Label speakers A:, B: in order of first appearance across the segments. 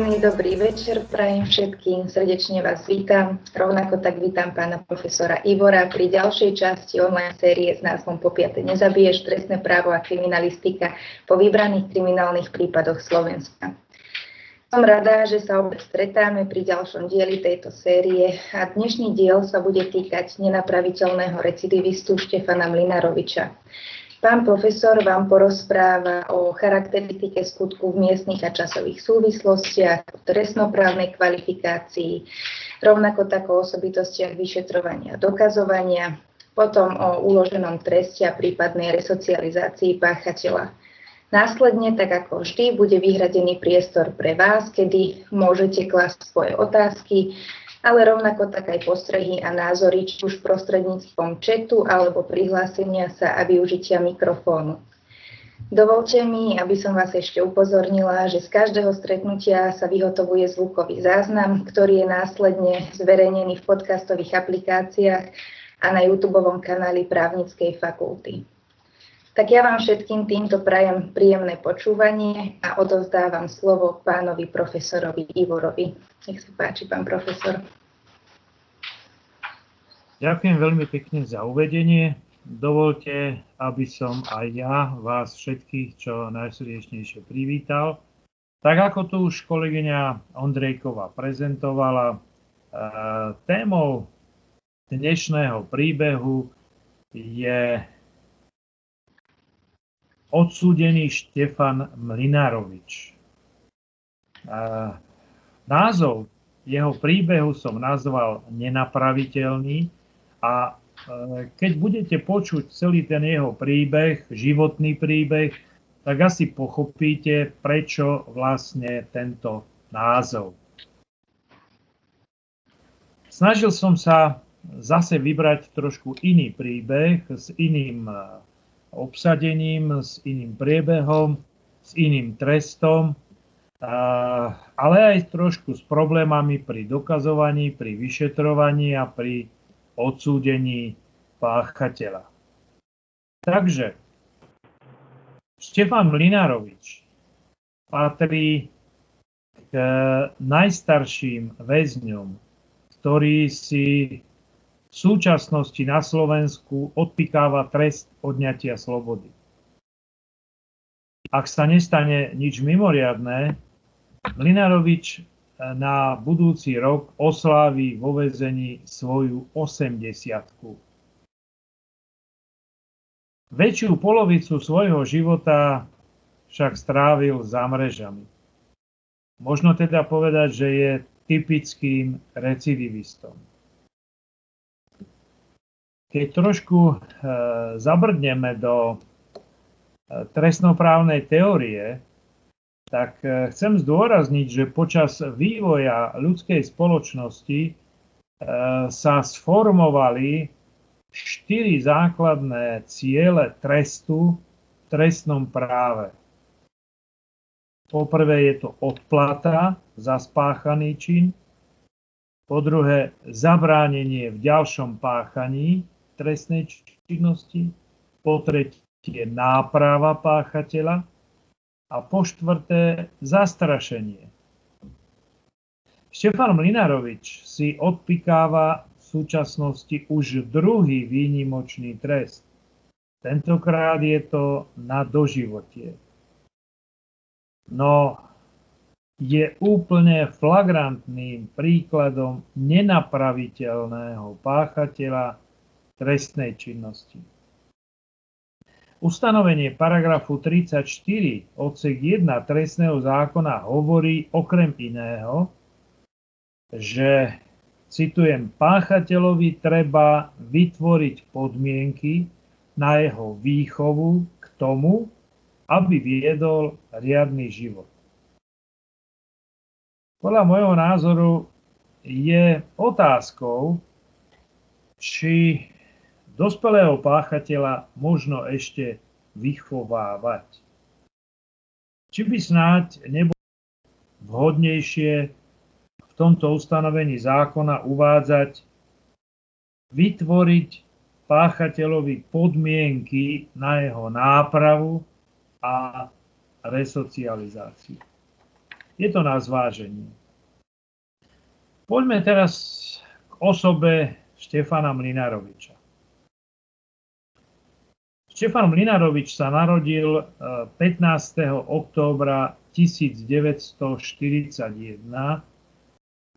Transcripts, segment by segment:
A: Príjemný dobrý večer prajem všetkým, srdečne vás vítam. Rovnako tak vítam pána profesora Ivora pri ďalšej časti online série s názvom Po piate nezabiješ, trestné právo a kriminalistika po vybraných kriminálnych prípadoch Slovenska. Som rada, že sa opäť stretáme pri ďalšom dieli tejto série a dnešný diel sa bude týkať nenapraviteľného recidivistu Štefana Mlinaroviča. Pán profesor vám porozpráva o charakteristike skutku v miestnych a časových súvislostiach, o trestnoprávnej kvalifikácii, rovnako tak o osobitostiach vyšetrovania a dokazovania, potom o uloženom treste a prípadnej resocializácii páchateľa. Následne, tak ako vždy, bude vyhradený priestor pre vás, kedy môžete klasť svoje otázky ale rovnako tak aj postrehy a názory, či už prostredníctvom četu alebo prihlásenia sa a využitia mikrofónu. Dovolte mi, aby som vás ešte upozornila, že z každého stretnutia sa vyhotovuje zvukový záznam, ktorý je následne zverejnený v podcastových aplikáciách a na YouTube kanáli Právnickej fakulty. Tak ja vám všetkým týmto prajem príjemné počúvanie a odovzdávam slovo pánovi profesorovi Ivorovi. Nech sa páči, pán profesor.
B: Ďakujem veľmi pekne za uvedenie. Dovolte, aby som aj ja vás všetkých čo najsrdečnejšie privítal. Tak ako tu už kolegyňa Ondrejková prezentovala, eh, témou dnešného príbehu je odsúdený Štefan Mlinárovič. Názov jeho príbehu som nazval Nenapraviteľný a e, keď budete počuť celý ten jeho príbeh, životný príbeh, tak asi pochopíte, prečo vlastne tento názov. Snažil som sa zase vybrať trošku iný príbeh s iným obsadením, s iným priebehom, s iným trestom, ale aj trošku s problémami pri dokazovaní, pri vyšetrovaní a pri odsúdení páchateľa. Takže Štefan Mlinárovič patrí k najstarším väzňom, ktorí si v súčasnosti na Slovensku odpikáva trest odňatia slobody. Ak sa nestane nič mimoriadné, Mlinarovič na budúci rok oslávi vo vezení svoju 80 Väčšiu polovicu svojho života však strávil za mrežami. Možno teda povedať, že je typickým recidivistom. Keď trošku e, zabrdneme do e, trestnoprávnej teórie, tak e, chcem zdôrazniť, že počas vývoja ľudskej spoločnosti sa sformovali štyri základné ciele trestu v trestnom práve. Poprvé je to odplata za spáchaný čin, po druhé zabránenie v ďalšom páchaní trestnej činnosti, po tretie náprava páchateľa a po štvrté zastrašenie. Štefan Mlinarovič si odpikáva v súčasnosti už druhý výnimočný trest. Tentokrát je to na doživotie. No je úplne flagrantným príkladom nenapraviteľného páchateľa trestnej činnosti. Ustanovenie paragrafu 34 odsek 1 trestného zákona hovorí okrem iného, že, citujem, páchateľovi treba vytvoriť podmienky na jeho výchovu k tomu, aby viedol riadny život. Podľa môjho názoru je otázkou, či dospelého páchateľa možno ešte vychovávať. Či by snáď nebolo vhodnejšie v tomto ustanovení zákona uvádzať vytvoriť páchateľovi podmienky na jeho nápravu a resocializáciu. je to na zváženie. Poďme teraz k osobe Štefana Mlinaroviča. Štefan Mlinarovič sa narodil 15. E, októbra 1941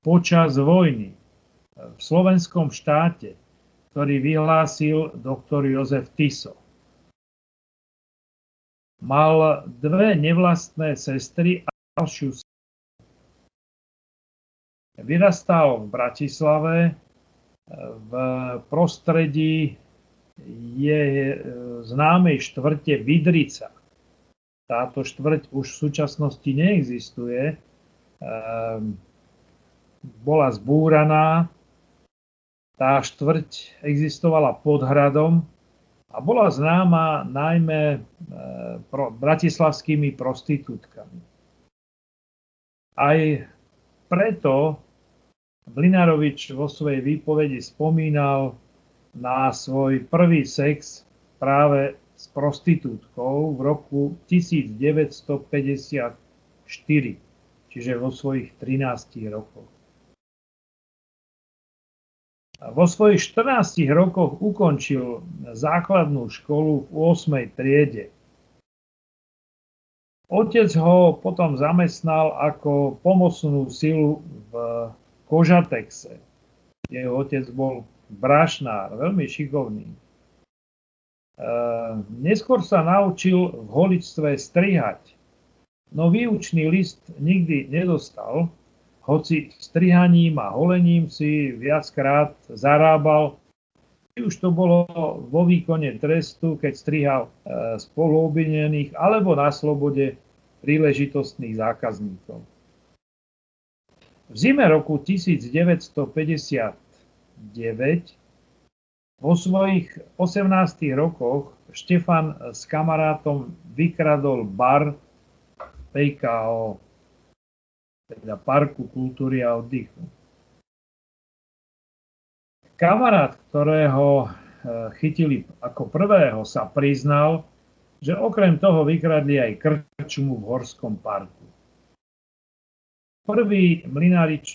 B: počas vojny v slovenskom štáte, ktorý vyhlásil doktor Jozef Tiso. Mal dve nevlastné sestry a ďalšiu Vyrastal v Bratislave v prostredí je e, známej štvrte Vidrica. Táto štvrť už v súčasnosti neexistuje. Ehm, bola zbúraná. Tá štvrť existovala pod hradom a bola známa najmä e, bratislavskými prostitútkami. Aj preto Blinarovič vo svojej výpovedi spomínal na svoj prvý sex práve s prostitútkou v roku 1954, čiže vo svojich 13 rokoch. Vo svojich 14 rokoch ukončil základnú školu v 8. triede. Otec ho potom zamestnal ako pomocnú silu v Kožatexe. Jeho otec bol brašnár, veľmi šikovný. E, neskôr sa naučil v holictve strihať, no výučný list nikdy nedostal, hoci strihaním a holením si viackrát zarábal, či už to bolo vo výkone trestu, keď strihal e, spoluobvinených, alebo na slobode príležitostných zákazníkov. V zime roku 1950 9. Vo svojich 18 rokoch Štefan s kamarátom vykradol bar PKO, teda Parku kultúry a oddychu. Kamarát, ktorého e, chytili ako prvého, sa priznal, že okrem toho vykradli aj krčmu v Horskom parku. Prvý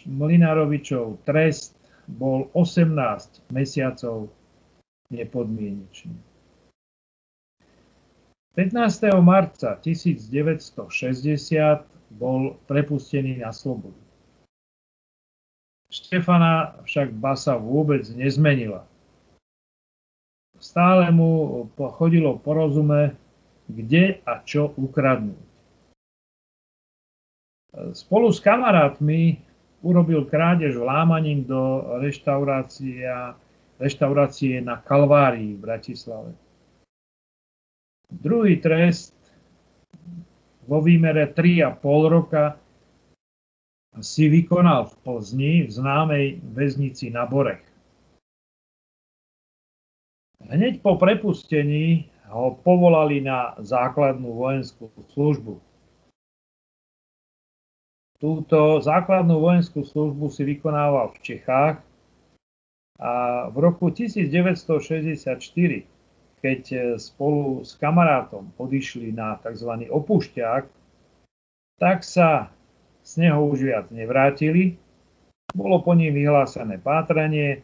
B: Mlinárovičov trest bol 18 mesiacov nepodmienečný. 15. marca 1960 bol prepustený na slobodu. Štefana však basa vôbec nezmenila. Stále mu chodilo porozume, kde a čo ukradnúť. Spolu s kamarátmi urobil krádež lámaním do reštaurácie na Kalvárii v Bratislave. Druhý trest vo výmere 3,5 roka si vykonal v Plzni v známej väznici na Borech. Hneď po prepustení ho povolali na základnú vojenskú službu. Túto základnú vojenskú službu si vykonával v Čechách a v roku 1964, keď spolu s kamarátom odišli na tzv. opušťák, tak sa z neho už viac nevrátili, bolo po ním vyhlásené pátranie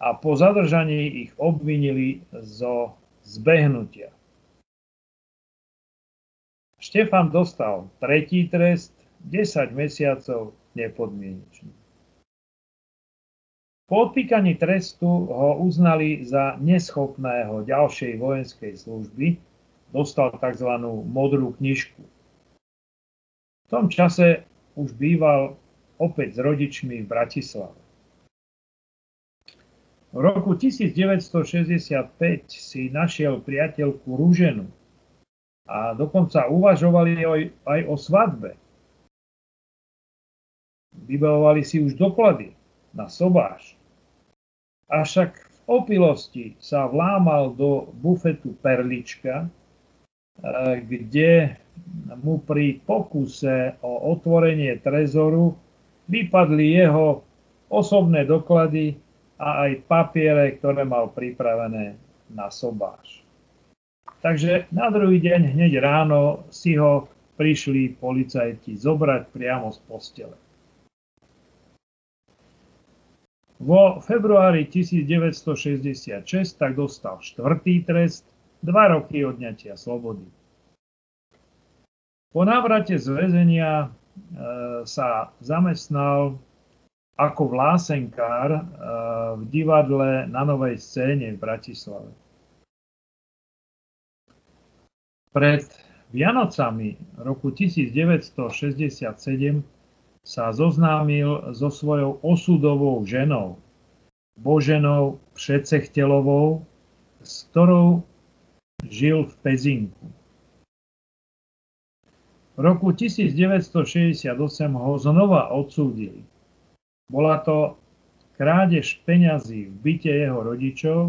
B: a po zadržaní ich obvinili zo zbehnutia. Štefan dostal tretí trest 10 mesiacov nepodmienečne. Po odpíkaní trestu ho uznali za neschopného ďalšej vojenskej služby, dostal tzv. modrú knižku. V tom čase už býval opäť s rodičmi v Bratislave. V roku 1965 si našiel priateľku Rúženu a dokonca uvažovali aj o svadbe. Vybavovali si už doklady na sobáš. Avšak v opilosti sa vlámal do bufetu Perlička, eh, kde mu pri pokuse o otvorenie trezoru vypadli jeho osobné doklady a aj papiere, ktoré mal pripravené na sobáš. Takže na druhý deň hneď ráno si ho prišli policajti zobrať priamo z postele. Vo februári 1966 tak dostal štvrtý trest, dva roky odňatia slobody. Po návrate z väzenia e, sa zamestnal ako vlásenkár e, v divadle na Novej scéne v Bratislave. Pred Vianocami roku 1967 sa zoznámil so svojou osudovou ženou, Boženou Přecechtelovou, s ktorou žil v Pezinku. V roku 1968 ho znova odsúdili. Bola to krádež peňazí v byte jeho rodičov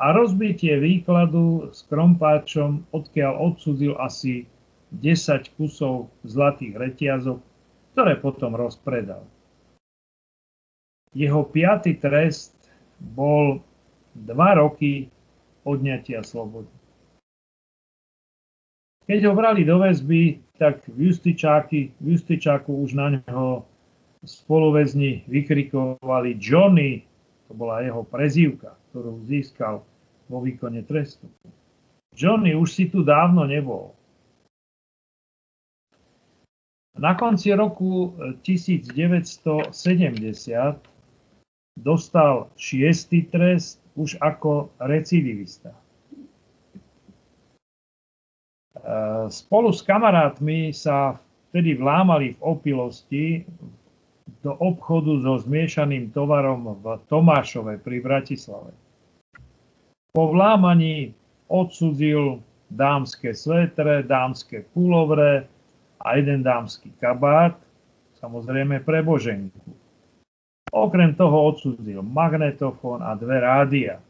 B: a rozbitie výkladu s krompáčom, odkiaľ odsúdil asi 10 kusov zlatých retiazok ktoré potom rozpredal. Jeho piatý trest bol dva roky odňatia slobody. Keď ho brali do väzby, tak v, v justičáku už na neho spoluväzni vykrikovali Johnny, to bola jeho prezývka, ktorú získal vo výkone trestu. Johnny už si tu dávno nebol. Na konci roku 1970 eh, dostal šiestý trest už ako recidivista. Eh, spolu s kamarátmi sa vtedy vlámali v opilosti do obchodu so zmiešaným tovarom v Tomášove pri Bratislave. Po vlámaní odsudzil dámske svetre, dámske pulovre, a jeden dámsky kabát, samozrejme pre Boženku. Okrem toho odsúdil magnetofón a dve rádia.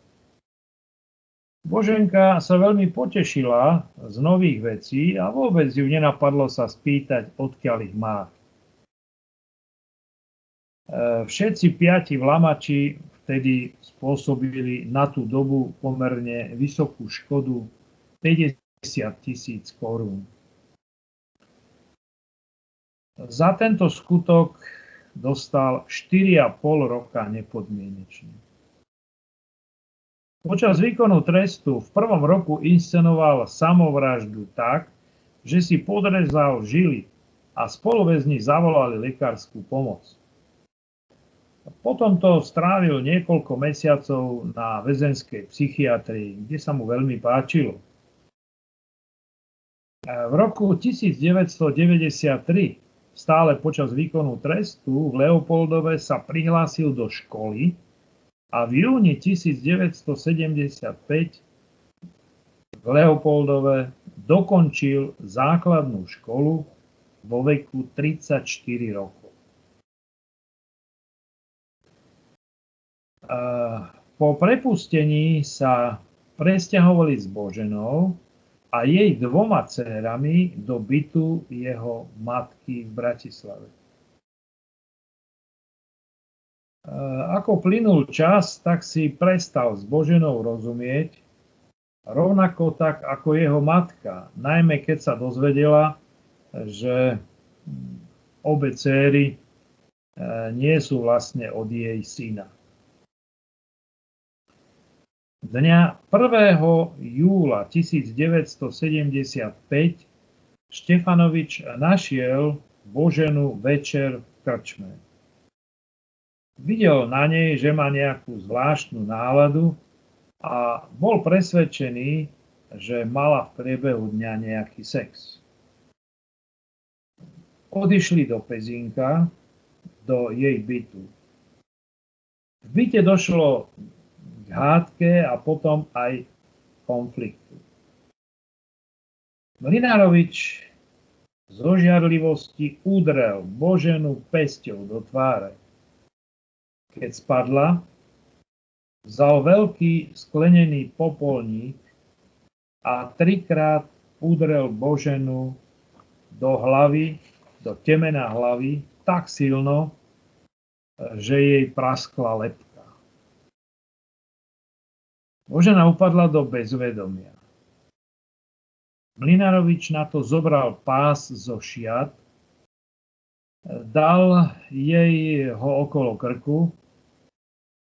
B: Boženka sa veľmi potešila z nových vecí a vôbec ju nenapadlo sa spýtať, odkiaľ ich má. E, všetci piati vlamači vtedy spôsobili na tú dobu pomerne vysokú škodu 50 tisíc korún. Za tento skutok dostal 4,5 roka nepodmienečne. Počas výkonu trestu v prvom roku inscenoval samovraždu tak, že si podrezal žily a spoluväzni zavolali lekárskú pomoc. Potom to strávil niekoľko mesiacov na väzenskej psychiatrii, kde sa mu veľmi páčilo. V roku 1993 stále počas výkonu trestu v Leopoldove sa prihlásil do školy a v júni 1975 v Leopoldove dokončil základnú školu vo veku 34 rokov. Po prepustení sa presťahovali s Boženou a jej dvoma dcerami do bytu jeho matky v Bratislave. Ako plynul čas, tak si prestal s Boženou rozumieť, rovnako tak ako jeho matka, najmä keď sa dozvedela, že obe céry e, nie sú vlastne od jej syna. Dňa 1. júla 1975 Štefanovič našiel Boženu večer v krčme. Videl na nej, že má nejakú zvláštnu náladu a bol presvedčený, že mala v priebehu dňa nejaký sex. Odišli do Pezinka, do jej bytu. V byte došlo hádke a potom aj konfliktu. Mlinárovič zo žiarlivosti udrel Boženu pesťou do tváre. Keď spadla, vzal veľký sklenený popolník a trikrát udrel Boženu do hlavy, do temena hlavy tak silno, že jej praskla lepka. Božena upadla do bezvedomia. Mlinarovič na to zobral pás zo šiat, dal jej ho okolo krku,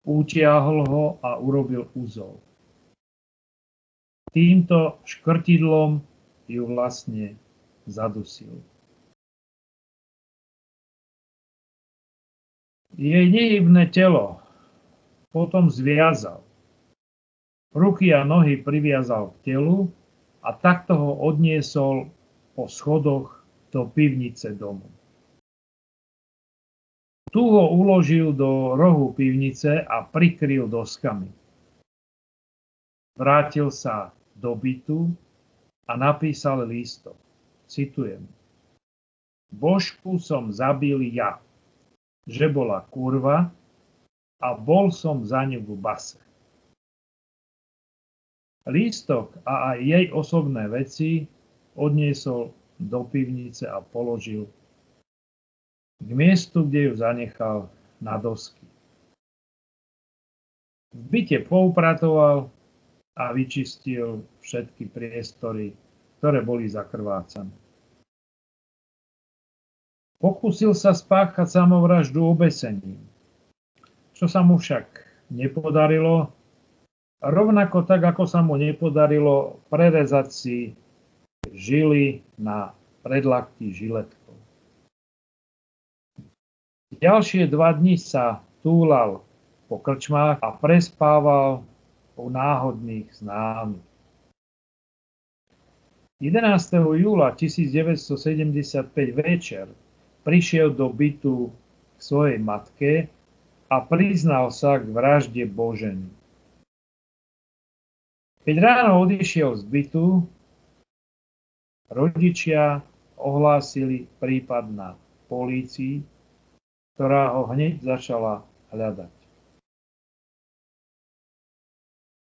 B: utiahol ho a urobil úzol. Týmto škrtidlom ju vlastne zadusil. Jej nehybné telo potom zviazal. Ruky a nohy priviazal k telu a takto ho odniesol po schodoch do pivnice domu. Tu ho uložil do rohu pivnice a prikryl doskami. Vrátil sa do bytu a napísal lístok. Citujem. Božku som zabil ja, že bola kurva a bol som za ňu v base. Lístok a aj jej osobné veci odniesol do pivnice a položil k miestu, kde ju zanechal na dosky. V byte poupratoval a vyčistil všetky priestory, ktoré boli zakrvácané. Pokúsil sa spáchať samovraždu obesením, čo sa mu však nepodarilo Rovnako tak, ako sa mu nepodarilo prerezať si žily na predlakti žiletkou. Ďalšie dva dni sa túlal po krčmách a prespával u náhodných známych. 11. júla 1975 večer prišiel do bytu k svojej matke a priznal sa k vražde Boženy. Keď ráno odišiel z bytu, rodičia ohlásili prípad na polícii, ktorá ho hneď začala hľadať.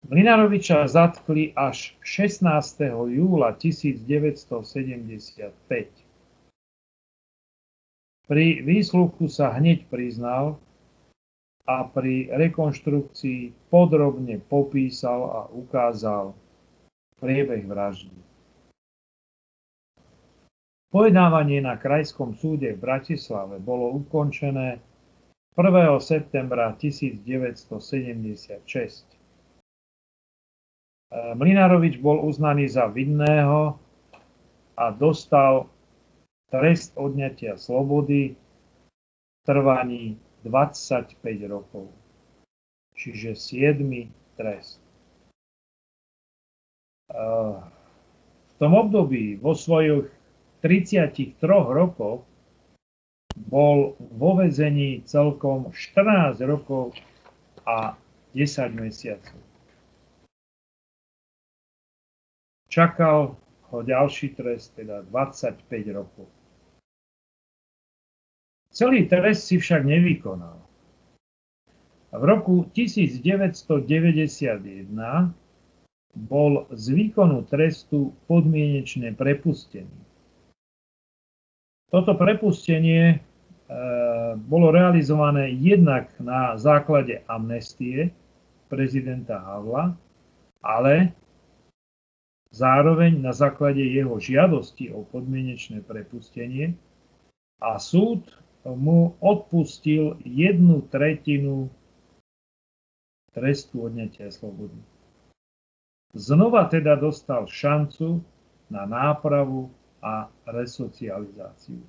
B: Mlinaroviča zatkli až 16. júla 1975. Pri výsluchu sa hneď priznal, a pri rekonštrukcii podrobne popísal a ukázal priebeh vraždy. Pojednávanie na Krajskom súde v Bratislave bolo ukončené 1. septembra 1976. Mlinárovič bol uznaný za vinného a dostal trest odňatia slobody trvaní 25 rokov. Čiže 7. trest. V tom období vo svojich 33 rokoch bol vo vezení celkom 14 rokov a 10 mesiacov. Čakal ho ďalší trest, teda 25 rokov. Celý trest si však nevykonal. V roku 1991 bol z výkonu trestu podmienečne prepustený. Toto prepustenie e, bolo realizované jednak na základe amnestie prezidenta Havla, ale zároveň na základe jeho žiadosti o podmienečné prepustenie a súd mu odpustil jednu tretinu trestu odňatia slobody. Znova teda dostal šancu na nápravu a resocializáciu.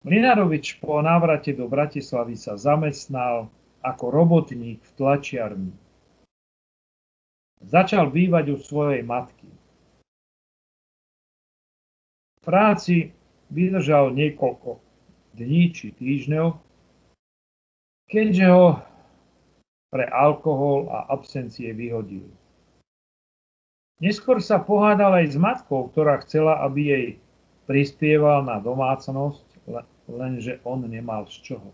B: Mlinarovič po návrate do Bratislavy sa zamestnal ako robotník v tlačiarni. Začal bývať u svojej matky práci vydržal niekoľko dní či týždňov, keďže ho pre alkohol a absencie vyhodili. Neskôr sa pohádal aj s matkou, ktorá chcela, aby jej prispieval na domácnosť, lenže on nemal z čoho.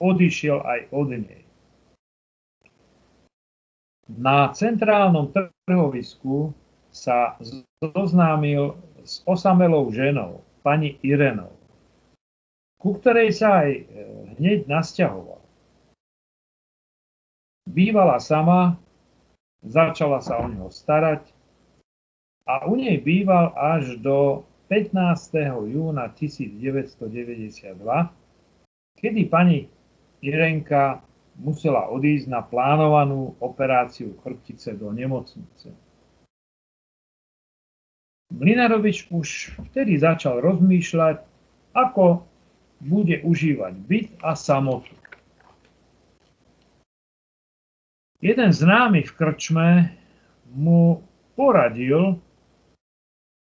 B: Odišiel aj od nej. Na centrálnom trhovisku sa zoznámil s osamelou ženou, pani Irenou, ku ktorej sa aj e, hneď nasťahoval. Bývala sama začala sa o neho starať a u nej býval až do 15. júna 1992, kedy pani Irenka musela odísť na plánovanú operáciu chrbtice do nemocnice. Mlinarovič už vtedy začal rozmýšľať, ako bude užívať byt a samotu. Jeden známy v krčme mu poradil,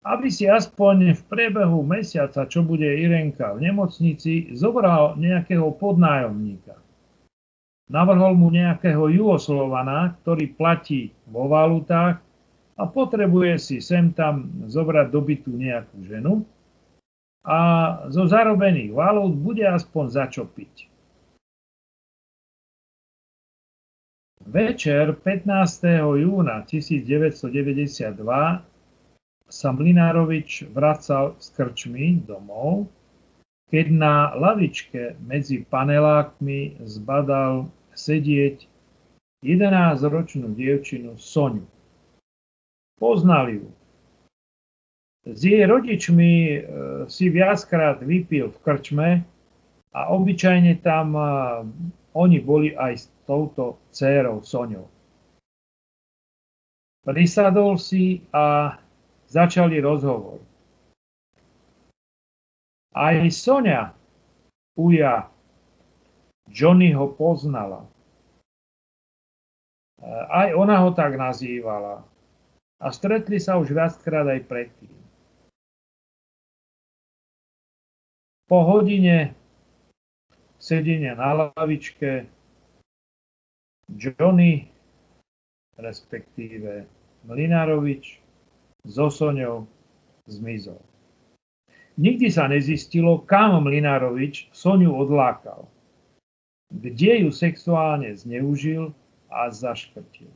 B: aby si aspoň v priebehu mesiaca, čo bude Irenka v nemocnici, zobral nejakého podnájomníka. Navrhol mu nejakého Jugoslovana, ktorý platí vo valutách a potrebuje si sem tam zobrať do bytu nejakú ženu a zo zarobených valút bude aspoň za čo piť. Večer 15. júna 1992 sa Mlinárovič vracal z krčmy domov, keď na lavičke medzi panelákmi zbadal sedieť 11-ročnú dievčinu Soniu. Poznal ju. S jej rodičmi e, si viackrát vypil v krčme a obyčajne tam e, oni boli aj s touto dcérou Soňou. Prisadol si a začali rozhovor. Aj Sonia, uja, Johnny ho poznala. Aj ona ho tak nazývala. A stretli sa už viackrát aj predtým. Po hodine sedenia na lavičke Johnny, respektíve Mlinárovič, so Soňou zmizol. Nikdy sa nezistilo, kam Mlinárovič Soňu odlákal, kde ju sexuálne zneužil a zaškrtil.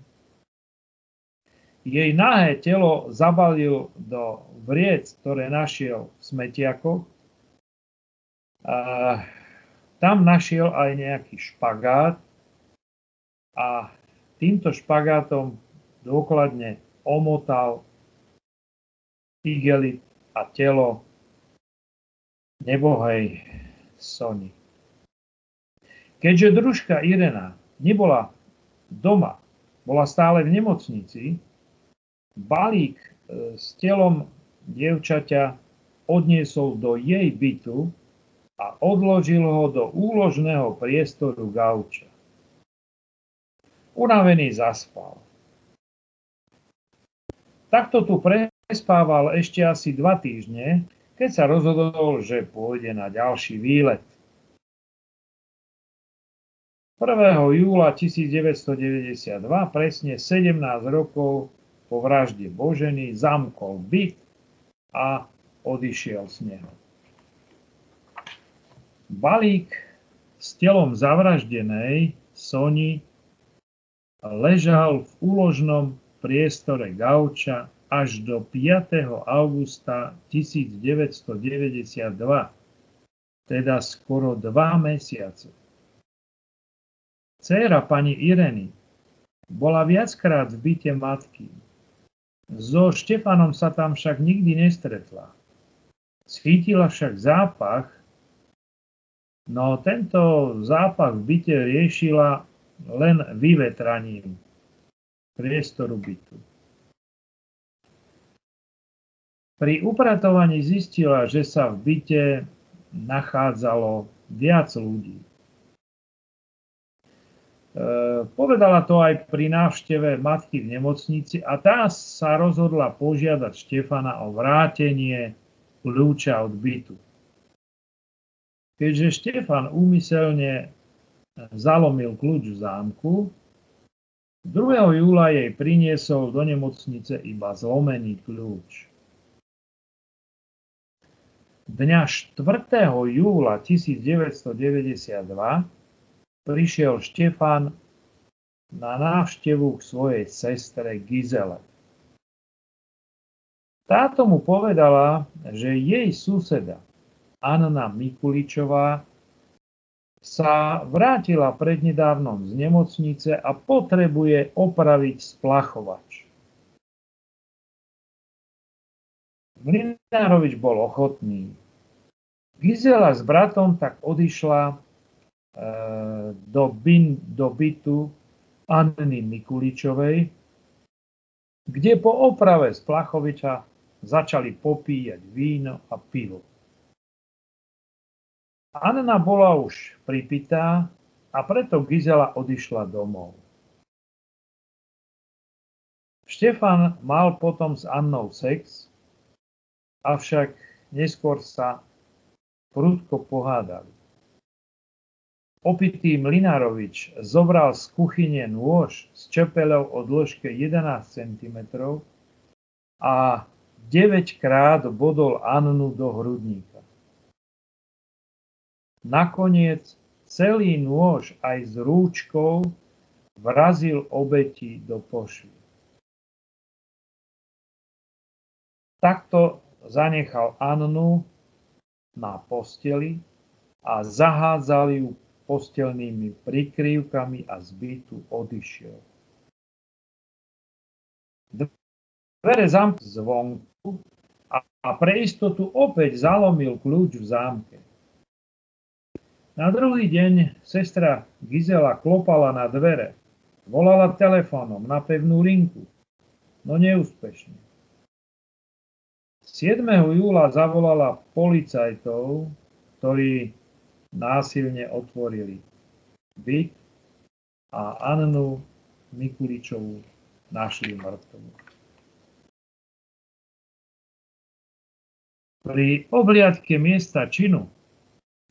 B: Jej nahé telo zabalil do vriec, ktoré našiel v smetiakoch. A tam našiel aj nejaký špagát a týmto špagátom dôkladne omotal igelit a telo nebohej Sony. Keďže družka Irena nebola doma, bola stále v nemocnici, balík e, s telom dievčaťa odniesol do jej bytu a odložil ho do úložného priestoru gauča. Unavený zaspal. Takto tu pre Prespával ešte asi dva týždne, keď sa rozhodol, že pôjde na ďalší výlet. 1. júla 1992, presne 17 rokov po vražde Boženy, zamkol byt a odišiel z neho. Balík s telom zavraždenej Soni ležal v úložnom priestore gauča až do 5. augusta 1992, teda skoro dva mesiace. Céra pani Ireny bola viackrát v byte matky. So Štefanom sa tam však nikdy nestretla. Schýtila však zápach, no tento zápach v byte riešila len vyvetraním priestoru bytu. Pri upratovaní zistila, že sa v byte nachádzalo viac ľudí. E, povedala to aj pri návšteve matky v nemocnici a tá sa rozhodla požiadať Štefana o vrátenie kľúča od bytu. Keďže Štefan úmyselne zalomil kľúč v zámku, 2. júla jej priniesol do nemocnice iba zlomený kľúč. Dňa 4. júla 1992 prišiel Štefan na návštevu k svojej sestre Gizele. Táto mu povedala, že jej suseda Anna Mikuličová sa vrátila prednedávnom z nemocnice a potrebuje opraviť splachovač. Mlinárovič bol ochotný. Gizela s bratom tak odišla do, bin, do bytu Anny Mikuličovej, kde po oprave z Plachoviča začali popíjať víno a pivo. Anna bola už pripitá a preto Gizela odišla domov. Štefan mal potom s Annou sex, avšak neskôr sa prudko pohádali. Opitý Mlinárovič zobral z kuchyne nôž s čepelou o dĺžke 11 cm a 9 krát bodol Annu do hrudníka. Nakoniec celý nôž aj s rúčkou vrazil obeti do pošvy. Takto zanechal Annu na posteli a zahádzal ju postelnými prikryvkami a zbytu odišiel. Dvere zamk zvonku a pre istotu opäť zalomil kľúč v zámke. Na druhý deň sestra Gizela klopala na dvere. Volala telefónom na pevnú linku, no neúspešne. 7. júla zavolala policajtov, ktorí násilne otvorili byt a Annu Mikuličovú našli mŕtvolu. Pri obliadke miesta činu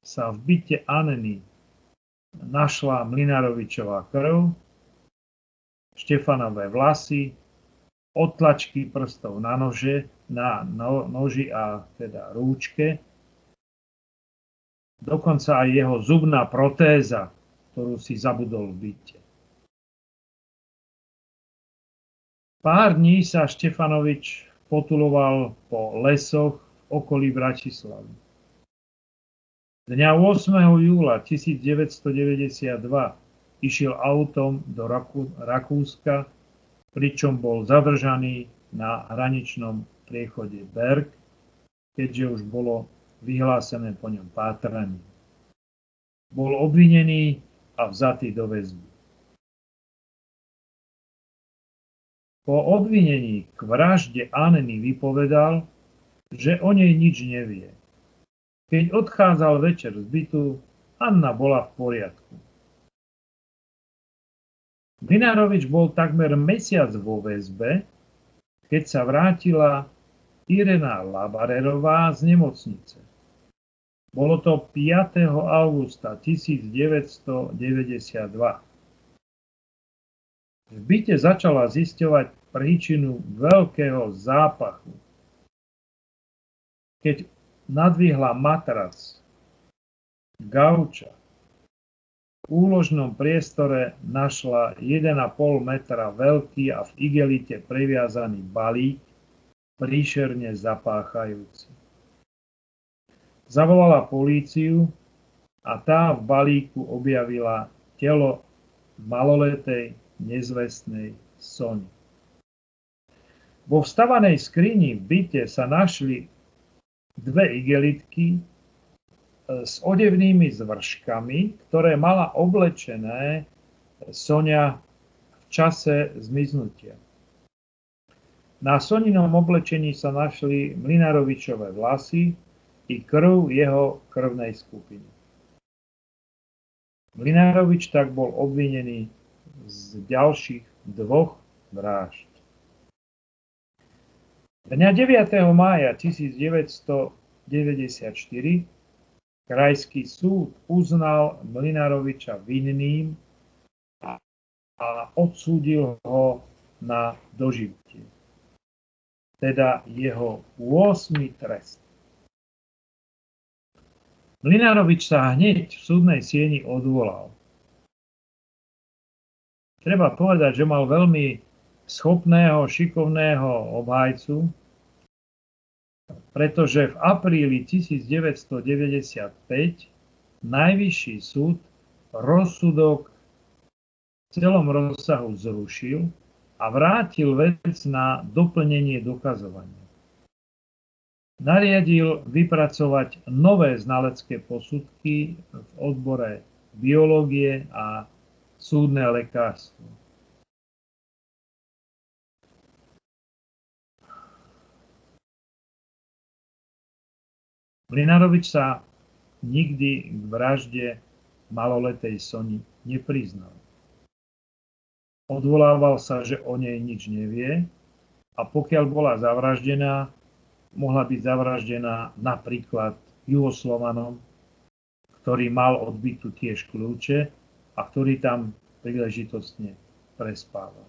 B: sa v byte Anny našla Mlinárovičová krv, Štefanové vlasy, otlačky prstov na nože, na no, noži a teda rúčke, dokonca aj jeho zubná protéza, ktorú si zabudol v byte. Pár dní sa Štefanovič potuloval po lesoch v okolí Bratislavy. Dňa 8. júla 1992 išiel autom do Rakúska, pričom bol zadržaný na hraničnom priechode Berg, keďže už bolo vyhlásené po ňom pátranie. Bol obvinený a vzatý do väzby. Po obvinení k vražde Anny vypovedal, že o nej nič nevie. Keď odchádzal večer z bytu, Anna bola v poriadku. Minárovič bol takmer mesiac vo väzbe, keď sa vrátila Irena Labarerová z nemocnice. Bolo to 5. augusta 1992. V byte začala zisťovať príčinu veľkého zápachu. Keď nadvihla matrac, gauča, v úložnom priestore našla 1,5 metra veľký a v igelite previazaný balík, príšerne zapáchajúci. Zavolala políciu a tá v balíku objavila telo maloletej nezvestnej Sony. Vo vstavanej skrini v byte sa našli dve igelitky e, s odevnými zvrškami, ktoré mala oblečené Sonia v čase zmiznutia. Na Soninom oblečení sa našli Mlinarovičové vlasy, i krv jeho krvnej skupiny. Mlinárovič tak bol obvinený z ďalších dvoch vražd. Dňa 9. mája 1994 Krajský súd uznal Mlinároviča vinným a odsúdil ho na dožitie. Teda jeho 8. trest. Mlinárovič sa hneď v súdnej sieni odvolal. Treba povedať, že mal veľmi schopného, šikovného obhajcu, pretože v apríli 1995 najvyšší súd rozsudok v celom rozsahu zrušil a vrátil vec na doplnenie dokazovania. Nariadil vypracovať nové znalecké posudky v odbore biológie a súdne lekárstvo. Mlinarovič sa nikdy k vražde maloletej Sony nepriznal. Odvolával sa, že o nej nič nevie a pokiaľ bola zavraždená, mohla byť zavraždená napríklad Juhoslovanom, ktorý mal odbytu tiež kľúče a ktorý tam príležitostne prespával.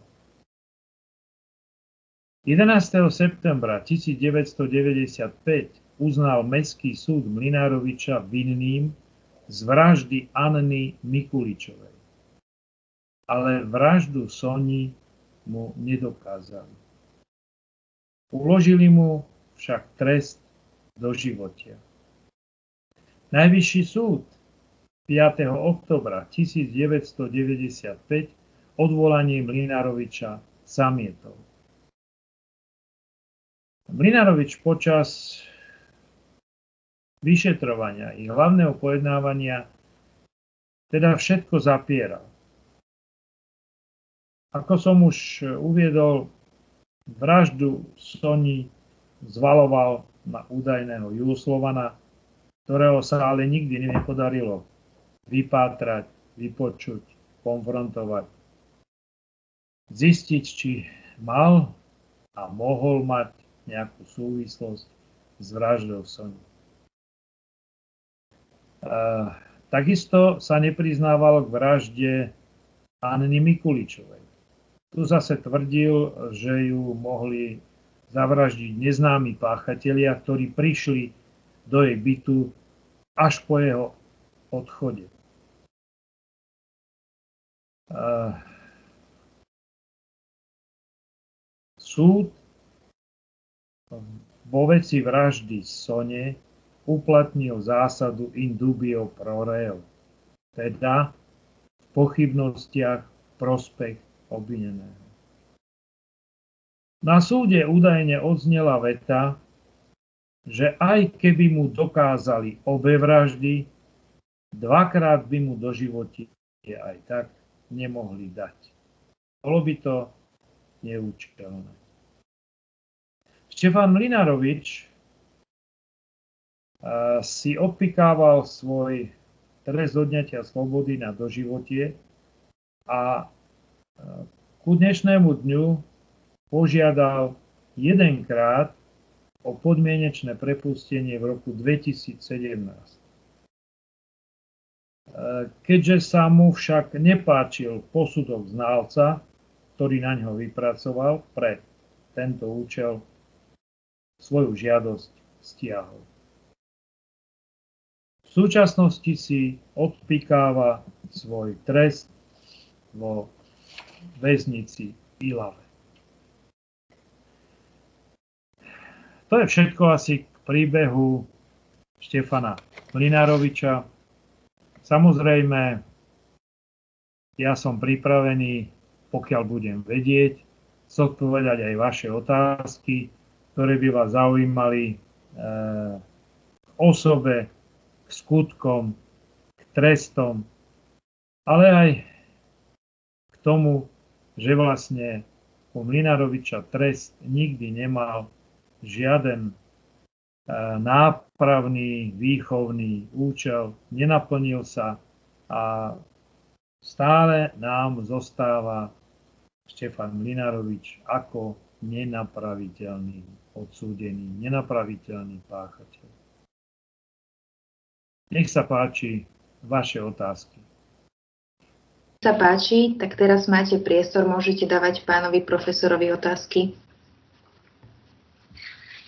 B: 11. septembra 1995 uznal Mestský súd Mlinároviča vinným z vraždy Anny Mikuličovej. Ale vraždu Soni mu nedokázali. Uložili mu však trest do životia. Najvyšší súd 5. oktobra 1995 odvolanie Mlinároviča zamietol. Mlinárovič počas vyšetrovania i hlavného pojednávania teda všetko zapieral. Ako som už uviedol, vraždu Soni zvaloval na údajného Juslovana, ktorého sa ale nikdy nepodarilo vypátrať, vypočuť, konfrontovať, zistiť, či mal a mohol mať nejakú súvislosť s vraždou Soni. Takisto sa nepriznával k vražde Anny Mikuličovej. Tu zase tvrdil, že ju mohli zavraždiť neznámi páchatelia, ktorí prišli do jej bytu až po jeho odchode. Súd vo veci vraždy Sone uplatnil zásadu in dubio pro reo, teda v pochybnostiach prospech obvineného. Na súde údajne odznela veta, že aj keby mu dokázali obe vraždy, dvakrát by mu do životi aj tak nemohli dať. Bolo by to neúčelné. Štefan Mlinarovič si odpikával svoj trest odňatia slobody na doživotie a ku dnešnému dňu požiadal jedenkrát o podmienečné prepustenie v roku 2017. Keďže sa mu však nepáčil posudok znalca, ktorý na ňo vypracoval pre tento účel, svoju žiadosť stiahol. V súčasnosti si odpikáva svoj trest vo väznici Ilave. To je všetko asi k príbehu Štefana Mlinároviča. Samozrejme, ja som pripravený, pokiaľ budem vedieť, zodpovedať aj vaše otázky, ktoré by vás zaujímali e, osobe k skutkom, k trestom, ale aj k tomu, že vlastne u Mlinaroviča trest nikdy nemal žiaden e, nápravný, výchovný účel, nenaplnil sa a stále nám zostáva Štefan Mlinarovič ako nenapraviteľný odsúdený, nenapraviteľný páchateľ. Nech sa páči vaše otázky.
A: Sa páči, tak teraz máte priestor, môžete dávať pánovi profesorovi otázky.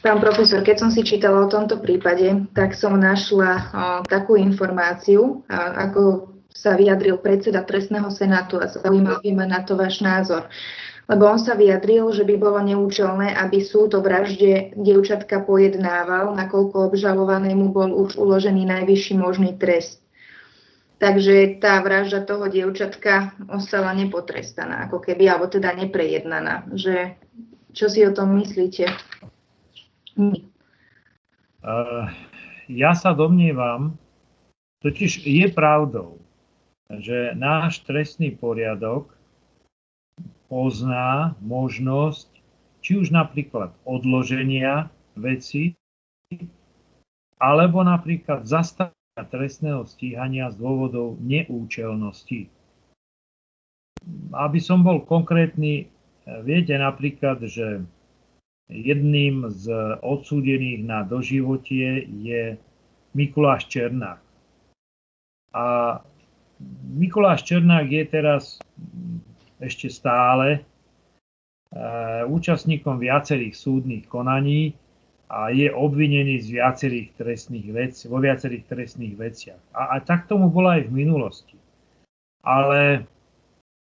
A: Pán profesor, keď som si čítala o tomto prípade, tak som našla takú informáciu, ako sa vyjadril predseda trestného senátu a zaujímal by ma na to váš názor lebo on sa vyjadril, že by bolo neúčelné, aby súd o vražde dievčatka pojednával, nakoľko obžalovanému bol už uložený najvyšší možný trest. Takže tá vražda toho dievčatka ostala nepotrestaná, ako keby, alebo teda neprejednaná. Že, čo si o tom myslíte?
B: Uh, ja sa domnievam, totiž je pravdou, že náš trestný poriadok pozná možnosť či už napríklad odloženia veci, alebo napríklad zastavenia trestného stíhania z dôvodov neúčelnosti. Aby som bol konkrétny, viete napríklad, že jedným z odsúdených na doživotie je Mikuláš Černák. A Mikuláš Černák je teraz ešte stále eh, účastníkom viacerých súdnych konaní a je obvinený z viacerých trestných vecí, vo viacerých trestných veciach. A, a tak tomu bolo aj v minulosti. Ale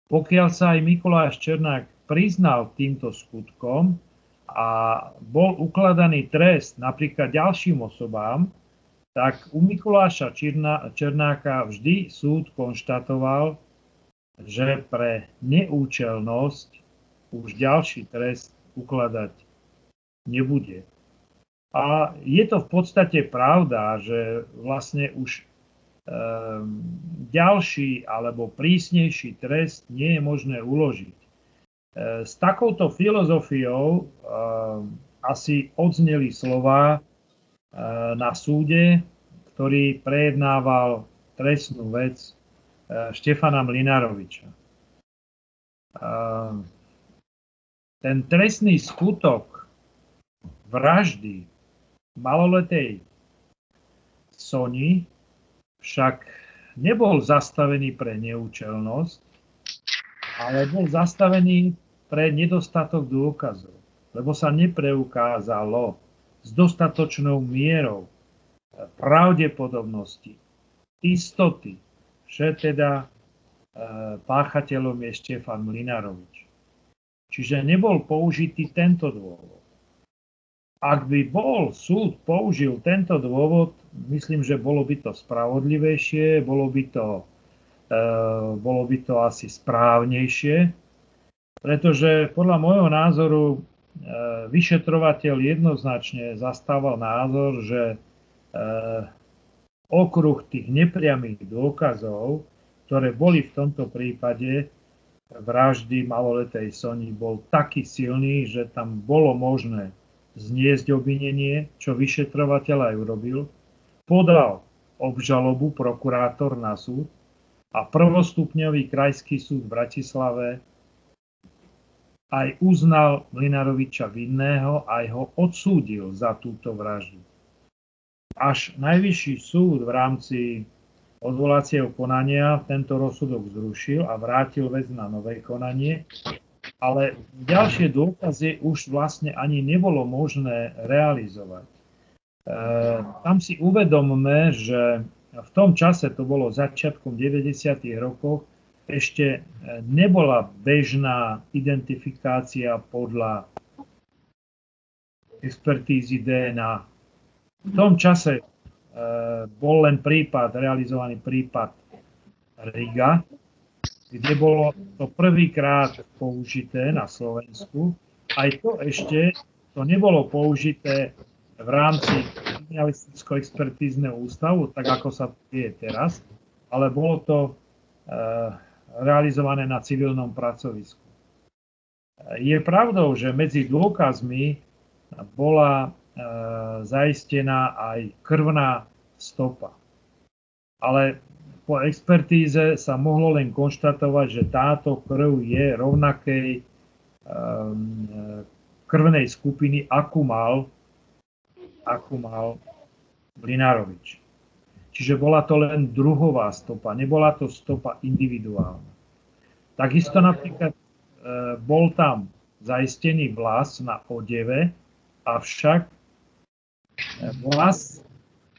B: pokiaľ sa aj Mikuláš Černák priznal týmto skutkom a bol ukladaný trest napríklad ďalším osobám, tak u Mikuláša Černá, Černáka vždy súd konštatoval, že pre neúčelnosť už ďalší trest ukladať nebude. A je to v podstate pravda, že vlastne už um, ďalší alebo prísnejší trest nie je možné uložiť. S takouto filozofiou um, asi odzneli slova uh, na súde, ktorý prejednával trestnú vec uh, Štefana Mlinaroviča. Ten trestný skutok vraždy maloletej Sony však nebol zastavený pre neúčelnosť, ale bol zastavený pre nedostatok dôkazov, lebo sa nepreukázalo s dostatočnou mierou pravdepodobnosti, istoty, že teda e, páchateľom je Štefan Mlinarovič. Čiže nebol použitý tento dôvod. Ak by bol súd použil tento dôvod, myslím, že bolo by to spravodlivejšie, bolo by to, e, bolo by to asi správnejšie, pretože podľa môjho názoru e, vyšetrovateľ jednoznačne zastával názor, že e, okruh tých nepriamých dôkazov, ktoré boli v tomto prípade vraždy maloletej Sony, bol taký silný, že tam bolo možné zniesť obvinenie, čo vyšetrovateľ aj urobil, podal obžalobu prokurátor na súd a prvostupňový krajský súd v Bratislave aj uznal Mlinaroviča vinného aj ho odsúdil za túto vraždu. Až najvyšší súd v rámci odvolacieho konania tento rozsudok zrušil a vrátil vec na nové konanie ale ďalšie dôkazy už vlastne ani nebolo možné realizovať. E, tam si uvedomme, že v tom čase, to bolo začiatkom 90. rokov, ešte nebola bežná identifikácia podľa expertízy DNA. V tom čase e, bol len prípad, realizovaný prípad Riga, kde bolo to prvýkrát použité na Slovensku. Aj to ešte to nebolo použité v rámci kriminalisticko-expertízneho ústavu, tak ako sa je teraz, ale bolo to e, realizované na civilnom pracovisku. Je pravdou, že medzi dôkazmi bola e, zaistená aj krvná stopa. Ale po expertíze sa mohlo len konštatovať, že táto krv je rovnakej um, krvnej skupiny, akú mal, akú mal Blinárovič. Čiže bola to len druhová stopa, nebola to stopa individuálna. Takisto napríklad e, bol tam zaistený vlas na odeve, avšak e, vlas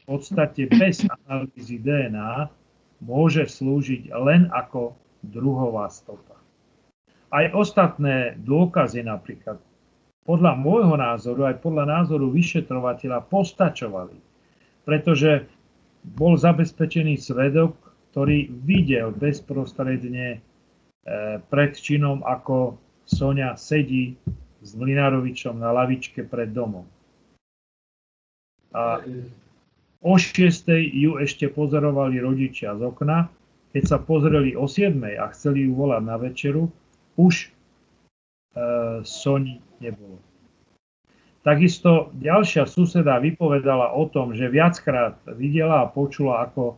B: v podstate bez analýzy DNA môže slúžiť len ako druhová stopa. Aj ostatné dôkazy napríklad podľa môjho názoru, aj podľa názoru vyšetrovateľa postačovali, pretože bol zabezpečený svedok, ktorý videl bezprostredne e, pred činom, ako Sonia sedí s Mlinárovičom na lavičke pred domom. A o 6. ju ešte pozorovali rodičia z okna. Keď sa pozreli o 7. a chceli ju volať na večeru, už e, Soni nebolo. Takisto ďalšia suseda vypovedala o tom, že viackrát videla a počula, ako e,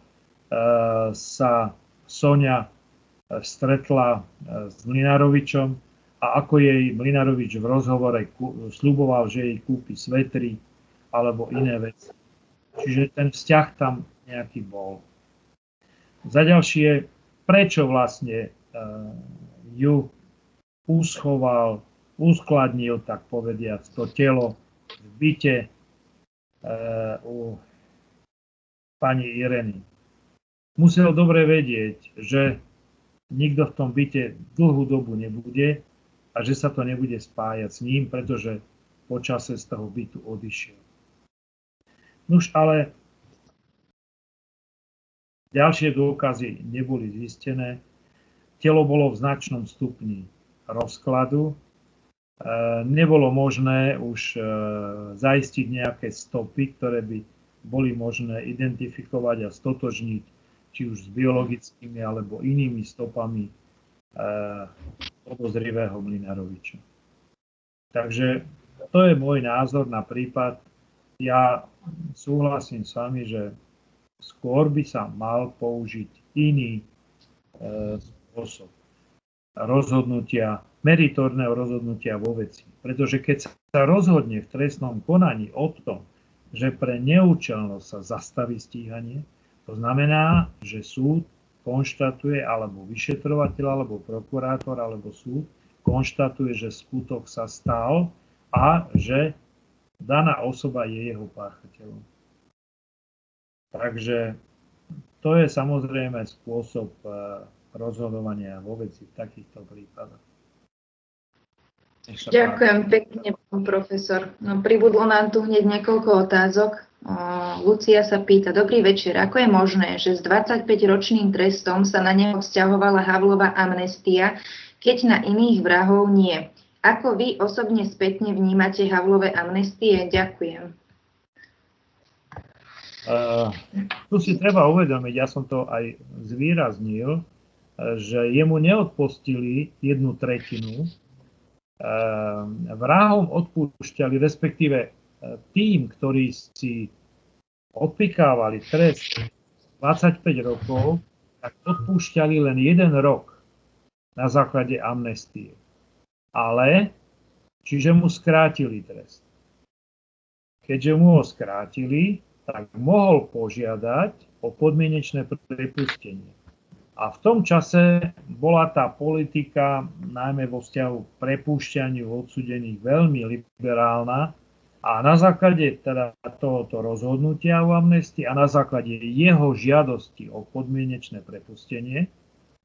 B: sa Sonia e, stretla e, s Mlinárovičom a ako jej Mlinárovič v rozhovore sluboval, že jej kúpi svetry alebo iné veci. Čiže ten vzťah tam nejaký bol. Za ďalšie, prečo vlastne ju uschoval uskladnil, tak povediac, to telo v byte e, u pani Ireny. Musel dobre vedieť, že nikto v tom byte dlhú dobu nebude a že sa to nebude spájať s ním, pretože počase z toho bytu odišiel. Nuž ale ďalšie dôkazy neboli zistené. Telo bolo v značnom stupni rozkladu, nebolo možné už eh, zaistiť nejaké stopy, ktoré by boli možné identifikovať a stotožniť či už s biologickými alebo inými stopami eh, podozrivého Mlinaroviča. Takže to je môj názor na prípad. Ja súhlasím s vami, že skôr by sa mal použiť iný spôsob rozhodnutia meritorného rozhodnutia vo veci. Pretože keď sa rozhodne v trestnom konaní o tom, že pre neúčelnosť sa zastaví stíhanie, to znamená, že súd konštatuje, alebo vyšetrovateľ, alebo prokurátor, alebo súd konštatuje, že skutok sa stal a že daná osoba je jeho páchateľom. Takže to je samozrejme spôsob eh, rozhodovania vo veci v takýchto prípadoch.
A: Ďakujem pekne, pán profesor. No, pribudlo nám tu hneď niekoľko otázok. Lucia sa pýta, dobrý večer, ako je možné, že s 25-ročným trestom sa na neho vzťahovala Havlova amnestia, keď na iných vrahov nie? Ako vy osobne spätne vnímate Havlové amnestie? Ďakujem.
B: Uh, tu si treba uvedomiť, ja som to aj zvýraznil, že jemu neodpustili jednu tretinu vrahom odpúšťali, respektíve e, tým, ktorí si odpikávali trest 25 rokov, tak odpúšťali len jeden rok na základe amnestie. Ale, čiže mu skrátili trest. Keďže mu ho skrátili, tak mohol požiadať o podmienečné prepustenie. A v tom čase bola tá politika, najmä vo vzťahu k prepúšťaniu odsudených, veľmi liberálna a na základe teda tohoto rozhodnutia o amnestii a na základe jeho žiadosti o podmienečné prepustenie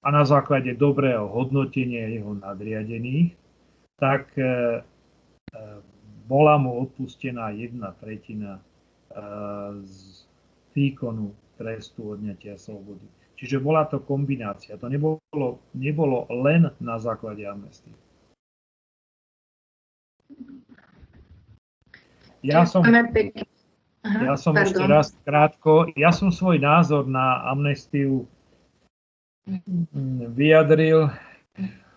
B: a na základe dobrého hodnotenia jeho nadriadených, tak e, e, bola mu odpustená jedna tretina e, z výkonu trestu odňatia slobody. Čiže bola to kombinácia. To nebolo, nebolo len na základe amnestie. Ja som, ja som ešte raz krátko, ja som svoj názor na amnestiu vyjadril.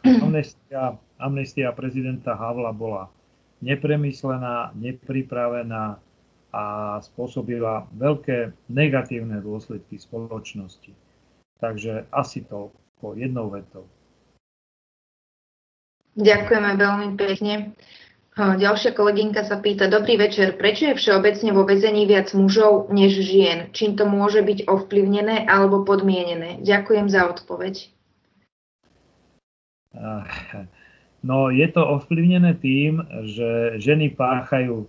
B: Amnestia, amnestia prezidenta Havla bola nepremyslená, nepripravená a spôsobila veľké negatívne dôsledky spoločnosti. Takže asi to po jednou vetou.
A: Ďakujeme veľmi pekne. Ďalšia kolegynka sa pýta, dobrý večer, prečo je všeobecne vo väzení viac mužov než žien? Čím to môže byť ovplyvnené alebo podmienené? Ďakujem za odpoveď.
B: No, je to ovplyvnené tým, že ženy páchajú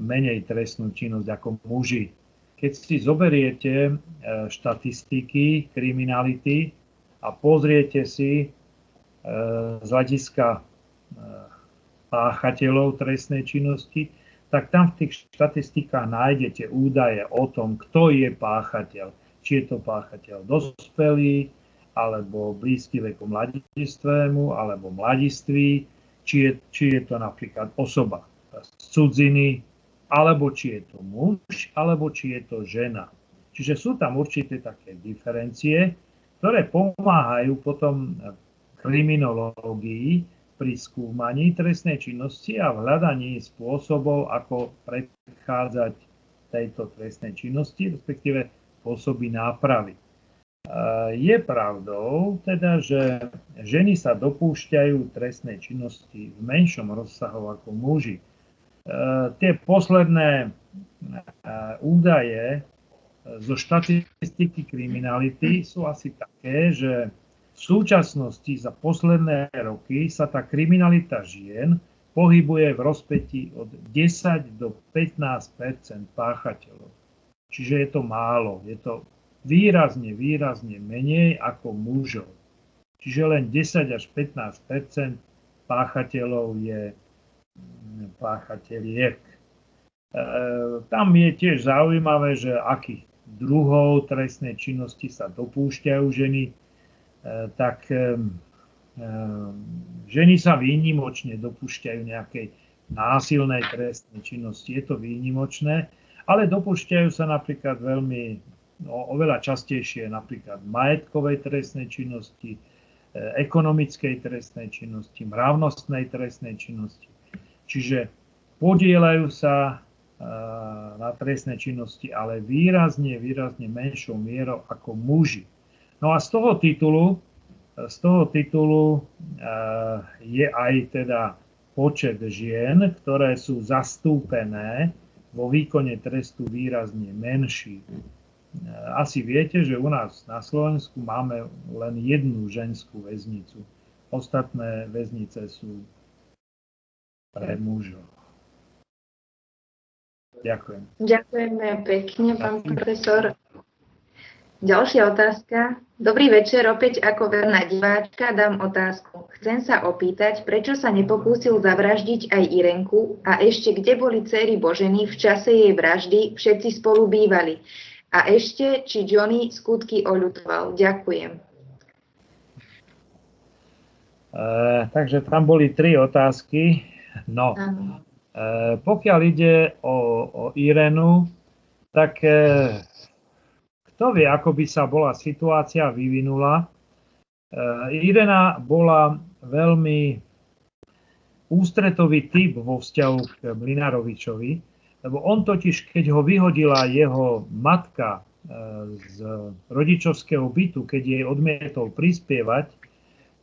B: menej trestnú činnosť ako muži. Keď si zoberiete e, štatistiky kriminality a pozriete si e, z hľadiska e, páchateľov trestnej činnosti, tak tam v tých štatistikách nájdete údaje o tom, kto je páchateľ. či je to páchateľ dospelý, alebo blízky veku mladistvému, alebo mladiství, či je, či je to napríklad osoba z cudziny, alebo či je to muž, alebo či je to žena. Čiže sú tam určité také diferencie, ktoré pomáhajú potom kriminológii pri skúmaní trestnej činnosti a v hľadaní spôsobov, ako predchádzať tejto trestnej činnosti, respektíve spôsoby nápravy. Je pravdou teda, že ženy sa dopúšťajú trestnej činnosti v menšom rozsahu ako muži. Tie posledné údaje zo štatistiky kriminality sú asi také, že v súčasnosti za posledné roky sa tá kriminalita žien pohybuje v rozpetí od 10 do 15% páchateľov. Čiže je to málo, je to výrazne, výrazne menej ako mužov. Čiže len 10 až 15% páchateľov je páchateľiek. E, tam je tiež zaujímavé, že akých druhov trestnej činnosti sa dopúšťajú ženy, e, tak e, ženy sa výnimočne dopúšťajú nejakej násilnej trestnej činnosti. Je to výnimočné, ale dopúšťajú sa napríklad veľmi no, oveľa častejšie napríklad majetkovej trestnej činnosti, ekonomickej trestnej činnosti, mravnostnej trestnej činnosti. Čiže podielajú sa e, na trestnej činnosti, ale výrazne, výrazne menšou mierou ako muži. No a z toho titulu, z toho titulu e, je aj teda počet žien, ktoré sú zastúpené vo výkone trestu výrazne menší. Asi viete, že u nás na Slovensku máme len jednu ženskú väznicu. Ostatné väznice sú pre mužov. Ďakujem.
A: Ďakujeme pekne, pán profesor. Ďalšia otázka. Dobrý večer, opäť ako verná diváčka dám otázku. Chcem sa opýtať, prečo sa nepokúsil zavraždiť aj Irenku a ešte kde boli céry Boženy v čase jej vraždy, všetci spolu bývali. A ešte, či Johnny skutky oľutoval. Ďakujem.
B: E, takže tam boli tri otázky. No, e, pokiaľ ide o, o Irenu, tak e, kto vie, ako by sa bola situácia vyvinula. E, Irena bola veľmi ústretový typ vo vzťahu k Mlinárovičovi lebo on totiž, keď ho vyhodila jeho matka e, z rodičovského bytu, keď jej odmietol prispievať,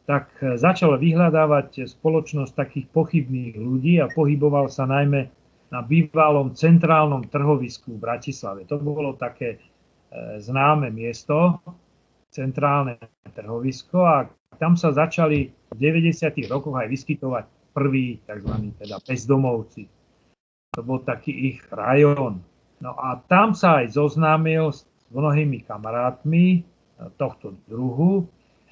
B: tak e, začal vyhľadávať spoločnosť takých pochybných ľudí a pohyboval sa najmä na bývalom centrálnom trhovisku v Bratislave. To bolo také e, známe miesto, centrálne trhovisko a tam sa začali v 90. rokoch aj vyskytovať prví tzv. Teda bezdomovci. To bol taký ich rajón. No a tam sa aj zoznámil s mnohými kamarátmi e, tohto druhu,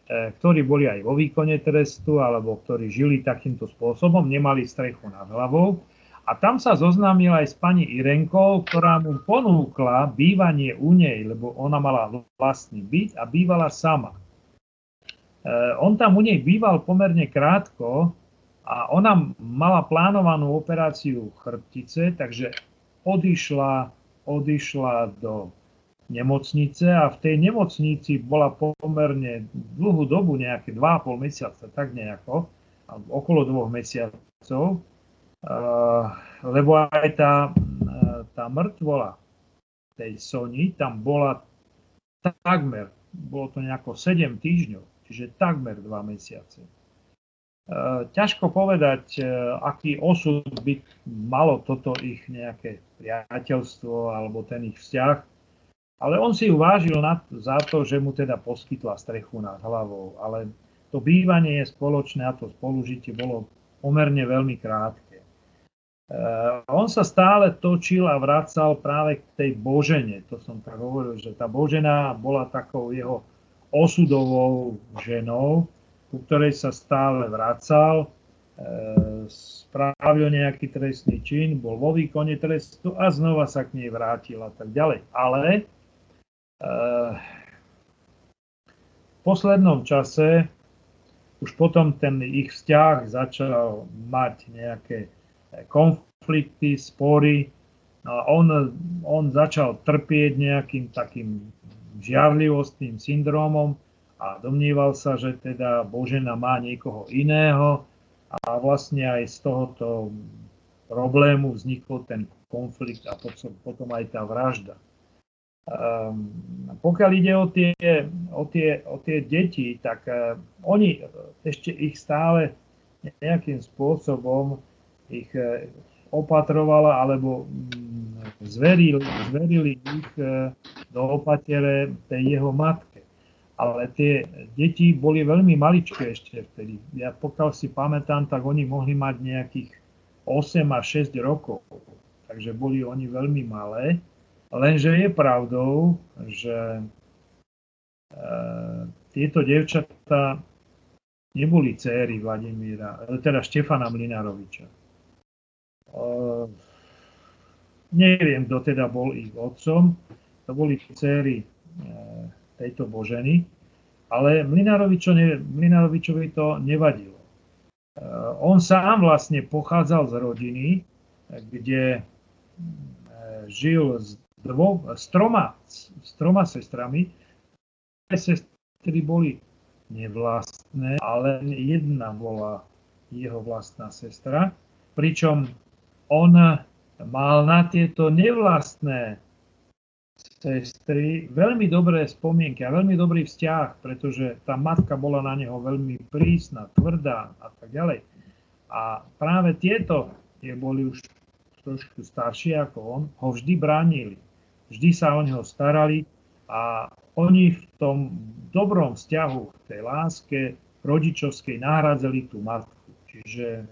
B: ktorí boli aj vo výkone trestu, alebo ktorí žili takýmto spôsobom, nemali strechu nad hlavou. A tam sa zoznámil aj s pani Irenkou, ktorá mu ponúkla bývanie u nej, lebo ona mala vlastný byt a bývala sama. E, on tam u nej býval pomerne krátko, a ona mala plánovanú operáciu chrbtice, takže odišla, odišla do nemocnice a v tej nemocnici bola pomerne dlhú dobu, nejaké 2,5 mesiaca, tak nejako, okolo dvoch mesiacov, lebo aj tá, tá mŕtvola tej Sony tam bola takmer, bolo to nejako 7 týždňov, čiže takmer 2 mesiace. Eh, ťažko povedať, eh, aký osud by malo toto ich nejaké priateľstvo alebo ten ich vzťah, ale on si uvážil na, za to, že mu teda poskytla strechu nad hlavou, ale to bývanie spoločné a to spolužitie bolo pomerne veľmi krátke. Uh, on sa stále točil a vracal práve k tej Božene. To som tak hovoril, že tá Božena bola takou jeho osudovou ženou, ku ktorej sa stále vracal, e, spravil nejaký trestný čin, bol vo výkone trestu a znova sa k nej vrátil a tak ďalej. Ale v poslednom čase už potom ten ich vzťah začal mať nejaké konflikty, spory. No a on, on začal trpieť nejakým takým žiarlivostným syndrómom a domníval sa, že teda Božena má niekoho iného a vlastne aj z tohoto problému vznikol ten konflikt a potom aj tá vražda. Um, pokiaľ ide o tie, o tie, o tie deti, tak uh, oni ešte ich stále nejakým spôsobom ich uh, opatrovala alebo um, zverili, zverili ich uh, do opatere tej jeho matke. Ale tie deti boli veľmi maličké ešte vtedy. Ja pokiaľ si pamätám, tak oni mohli mať nejakých 8 až 6 rokov. Takže boli oni veľmi malé. Lenže je pravdou, že e, tieto devčatá neboli céry Vladimíra, teda Štefana Mlinároviča. E, neviem, kto teda bol ich otcom. To boli céry e, tejto Boženy, ale Mlinárovičovi to nevadilo. On sám vlastne pochádzal z rodiny, kde žil s dvo, s, troma, s troma sestrami. Sestry boli nevlastné, ale jedna bola jeho vlastná sestra, pričom on mal na tieto nevlastné sestry veľmi dobré spomienky a veľmi dobrý vzťah, pretože tá matka bola na neho veľmi prísna, tvrdá a tak ďalej. A práve tieto, tie boli už trošku staršie ako on, ho vždy bránili vždy sa o neho starali a oni v tom dobrom vzťahu, v tej láske rodičovskej nahradzali tú matku. Čiže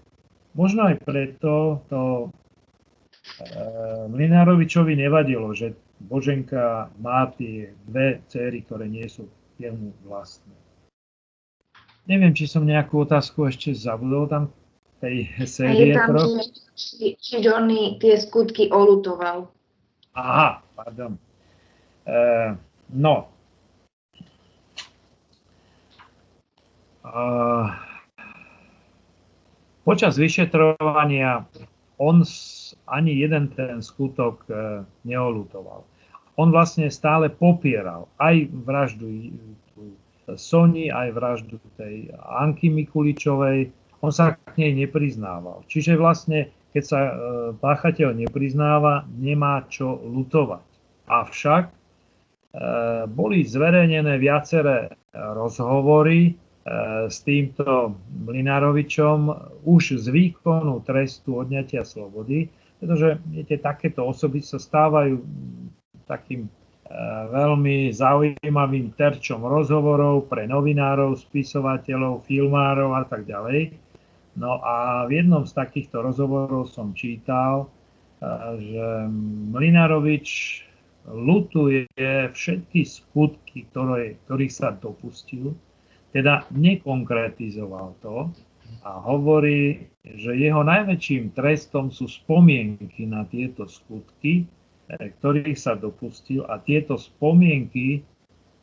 B: možno aj preto to e, Mlinárovičovi nevadilo, že Boženka má tie dve céry, ktoré nie sú jemu vlastné. Neviem, či som nejakú otázku ešte zabudol tam tej série.
A: A je tam, či, či Johnny tie skutky olutoval.
B: Aha, pardon. E, no. E, počas vyšetrovania on ani jeden ten skutok e, neolutoval. On vlastne stále popieral aj vraždu Sony, aj vraždu tej Anky Mikuličovej. On sa k nej nepriznával. Čiže vlastne keď sa e, páchateľ nepriznáva, nemá čo lutovať. Avšak e, boli zverejnené viaceré rozhovory e, s týmto Mlinárovičom už z výkonu trestu odňatia slobody, pretože viete, takéto osoby sa stávajú takým veľmi zaujímavým terčom rozhovorov pre novinárov, spisovateľov, filmárov a tak ďalej. No a v jednom z takýchto rozhovorov som čítal, že Mlinárovič lutuje všetky skutky, ktoré, ktorých sa dopustil, teda nekonkretizoval to a hovorí, že jeho najväčším trestom sú spomienky na tieto skutky, e, ktorých sa dopustil a tieto spomienky,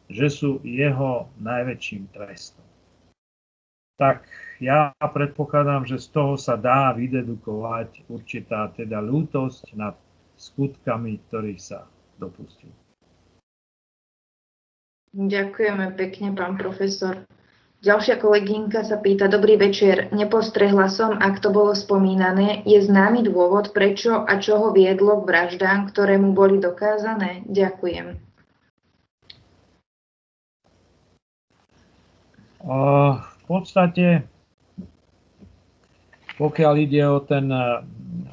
B: že sú jeho najväčším trestom. Tak ja predpokladám, že z toho sa dá vydedukovať určitá teda ľútosť nad skutkami, ktorých sa dopustil.
A: Ďakujeme pekne, pán profesor. Ďalšia kolegynka sa pýta, dobrý večer, nepostrehla som, ak to bolo spomínané, je známy dôvod, prečo a čo ho viedlo k vraždám, ktoré mu boli dokázané? Ďakujem.
B: v podstate pokiaľ ide o ten,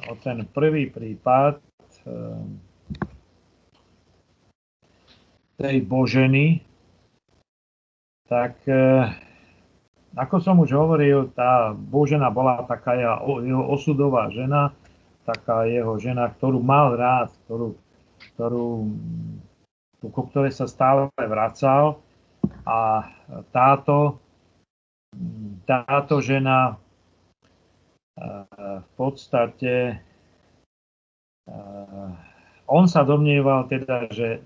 B: o ten prvý prípad eh, tej Boženy, tak eh, ako som už hovoril, tá Božena bola taká jeho osudová žena, taká jeho žena, ktorú mal rád, ktorú, ktorú, ku sa stále vracal. A táto, táto žena v podstate on sa domnieval teda, že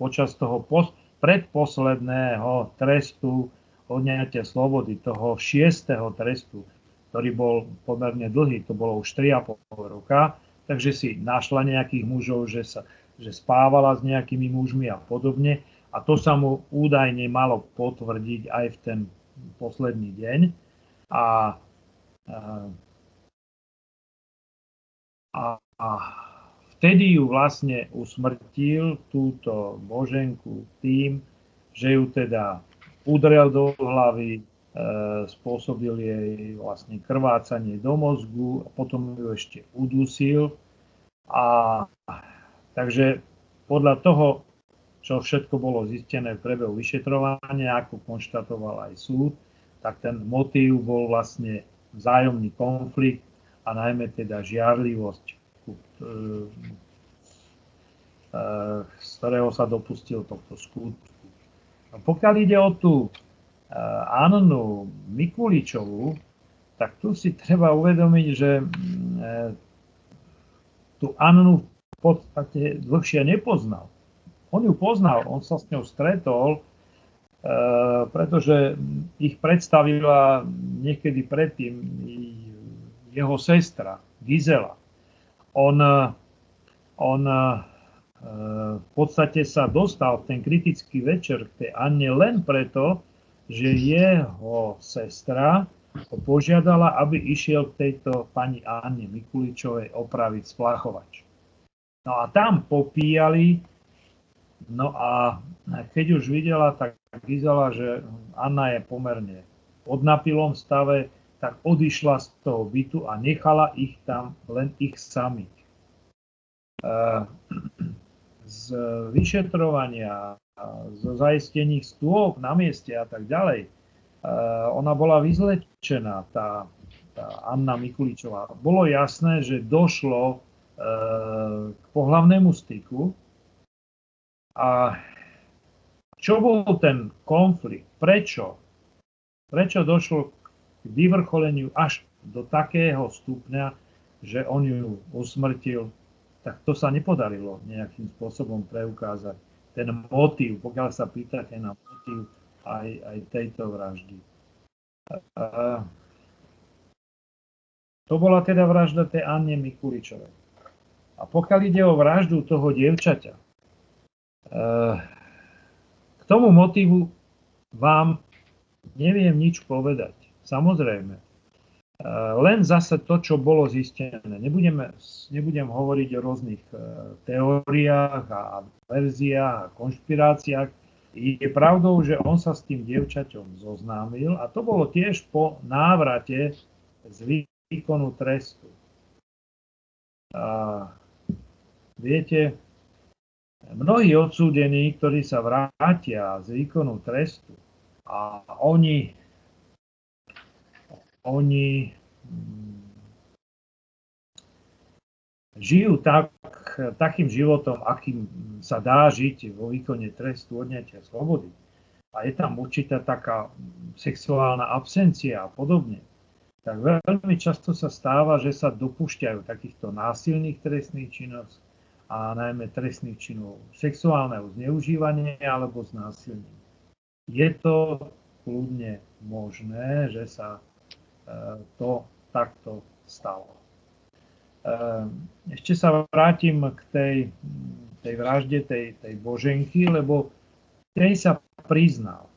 B: počas toho pos- predposledného trestu odňatia slobody, toho šiestého trestu, ktorý bol pomerne dlhý, to bolo už 3,5 roka, takže si našla nejakých mužov, že, sa, že spávala s nejakými mužmi a podobne. A to sa mu údajne malo potvrdiť aj v ten posledný deň. A, a, a vtedy ju vlastne usmrtil túto Boženku tým, že ju teda udrel do hlavy, e, spôsobil jej vlastne krvácanie do mozgu, a potom ju ešte udusil. A takže podľa toho, čo všetko bolo zistené v prebehu vyšetrovania, ako konštatoval aj súd, tak ten motív bol vlastne vzájomný konflikt a najmä teda žiarlivosť, e, e, z ktorého sa dopustil tohto skutku. Pokiaľ ide o tú e, Annu Mikuličovú, tak tu si treba uvedomiť, že tú Annu v podstate dlhšie nepoznal. On ju poznal, on sa s ňou stretol, eh, pretože ich predstavila niekedy predtým jeho sestra Gizela. On, on eh, v podstate sa dostal v ten kritický večer k tej Anne len preto, že jeho sestra požiadala, aby išiel k tejto pani Anne Mikuličovej opraviť splachovač. No a tam popíjali No a keď už videla, tak vyzala, že Anna je pomerne pod napilom stave, tak odišla z toho bytu a nechala ich tam len ich samých. Z vyšetrovania, zo zaistených stôl na mieste a tak ďalej, ona bola vyzlečená, tá, tá Anna Mikuličová. Bolo jasné, že došlo k pohlavnému styku, a čo bol ten konflikt? Prečo? Prečo došlo k vyvrcholeniu až do takého stupňa, že on ju usmrtil? Tak to sa nepodarilo nejakým spôsobom preukázať. Ten motív, pokiaľ sa pýtate na motív aj, aj tejto vraždy. A, to bola teda vražda tej Anne Mikuličovej. A pokiaľ ide o vraždu toho dievčaťa, k tomu motivu vám neviem nič povedať. Samozrejme. Len zase to, čo bolo zistené. Nebudeme, nebudem hovoriť o rôznych e, teóriách a verziách a konšpiráciách. Je pravdou, že on sa s tým dievčaťom zoznámil a to bolo tiež po návrate z výkonu trestu. A viete, mnohí odsúdení, ktorí sa vrátia z výkonu trestu a oni, oni mm, žijú tak, takým životom, akým sa dá žiť vo výkone trestu odňatia slobody. A je tam určitá taká sexuálna absencia a podobne. Tak veľmi často sa stáva, že sa dopúšťajú takýchto násilných trestných činností a najmä trestných činov sexuálneho zneužívania alebo znásilnenia. Je to kľudne možné, že sa e, to takto stalo. E, ešte sa vrátim k tej, tej vražde tej, tej Boženky, lebo tej sa priznal.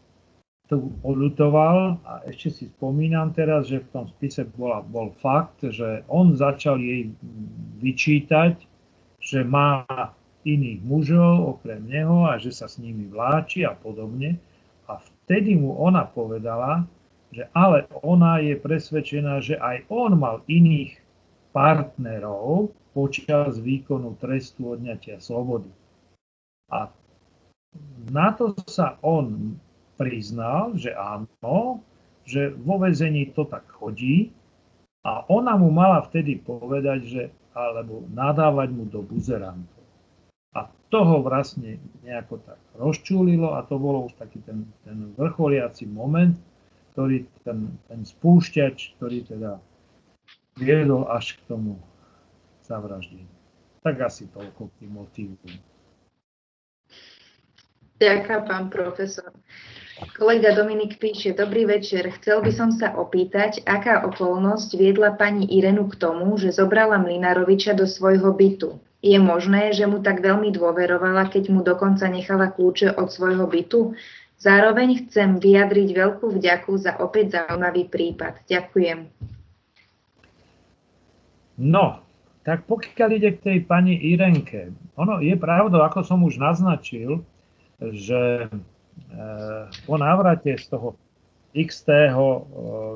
B: To odlutoval a ešte si spomínam teraz, že v tom spise bola, bol fakt, že on začal jej vyčítať že má iných mužov okrem neho a že sa s nimi vláči a podobne. A vtedy mu ona povedala, že ale ona je presvedčená, že aj on mal iných partnerov počas výkonu trestu odňatia slobody. A na to sa on priznal, že áno, že vo vezení to tak chodí a ona mu mala vtedy povedať, že alebo nadávať mu do buzerantov. A toho vlastne nejako tak rozčúlilo a to bolo už taký ten, ten vrcholiaci moment, ktorý ten, ten spúšťač, ktorý teda viedol až k tomu zavraždeniu. Tak asi toľko k tým motívom.
A: Ďakujem, pán profesor. Kolega Dominik píše, dobrý večer. Chcel by som sa opýtať, aká okolnosť viedla pani Irenu k tomu, že zobrala Mlinaroviča do svojho bytu. Je možné, že mu tak veľmi dôverovala, keď mu dokonca nechala kľúče od svojho bytu? Zároveň chcem vyjadriť veľkú vďaku za opäť zaujímavý prípad. Ďakujem.
B: No, tak pokiaľ ide k tej pani Irenke, ono je pravda, ako som už naznačil, že po návrate z toho x e,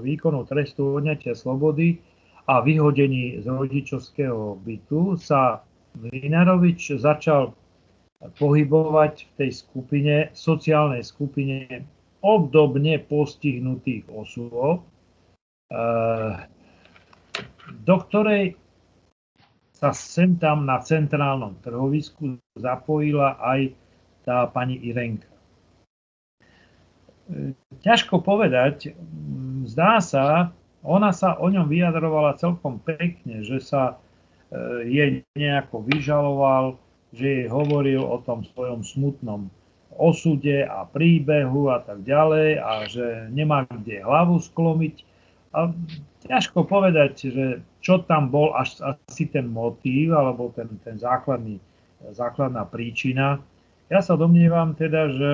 B: výkonu trestu odňatia slobody a vyhodení z rodičovského bytu sa Vinarovič začal pohybovať v tej skupine, sociálnej skupine obdobne postihnutých osôb, eh, do ktorej sa sem tam na centrálnom trhovisku zapojila aj tá pani Irenka. Ťažko povedať, zdá sa, ona sa o ňom vyjadrovala celkom pekne, že sa eh, jej nejako vyžaloval, že jej hovoril o tom svojom smutnom osude a príbehu a tak ďalej a že nemá kde hlavu sklomiť. A ťažko povedať, že čo tam bol až asi ten motív alebo ten, ten základný, základná príčina. Ja sa domnievam teda, že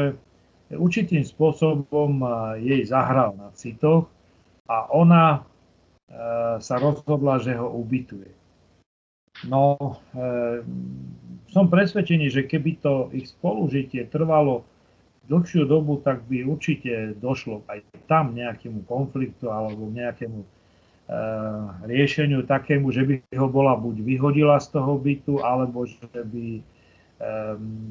B: určitým spôsobom jej zahral na citoch a ona e, sa rozhodla, že ho ubytuje. No, e, som presvedčený, že keby to ich spolužitie trvalo dlhšiu dobu, tak by určite došlo aj tam nejakému konfliktu alebo nejakému e, riešeniu takému, že by ho bola buď vyhodila z toho bytu, alebo že by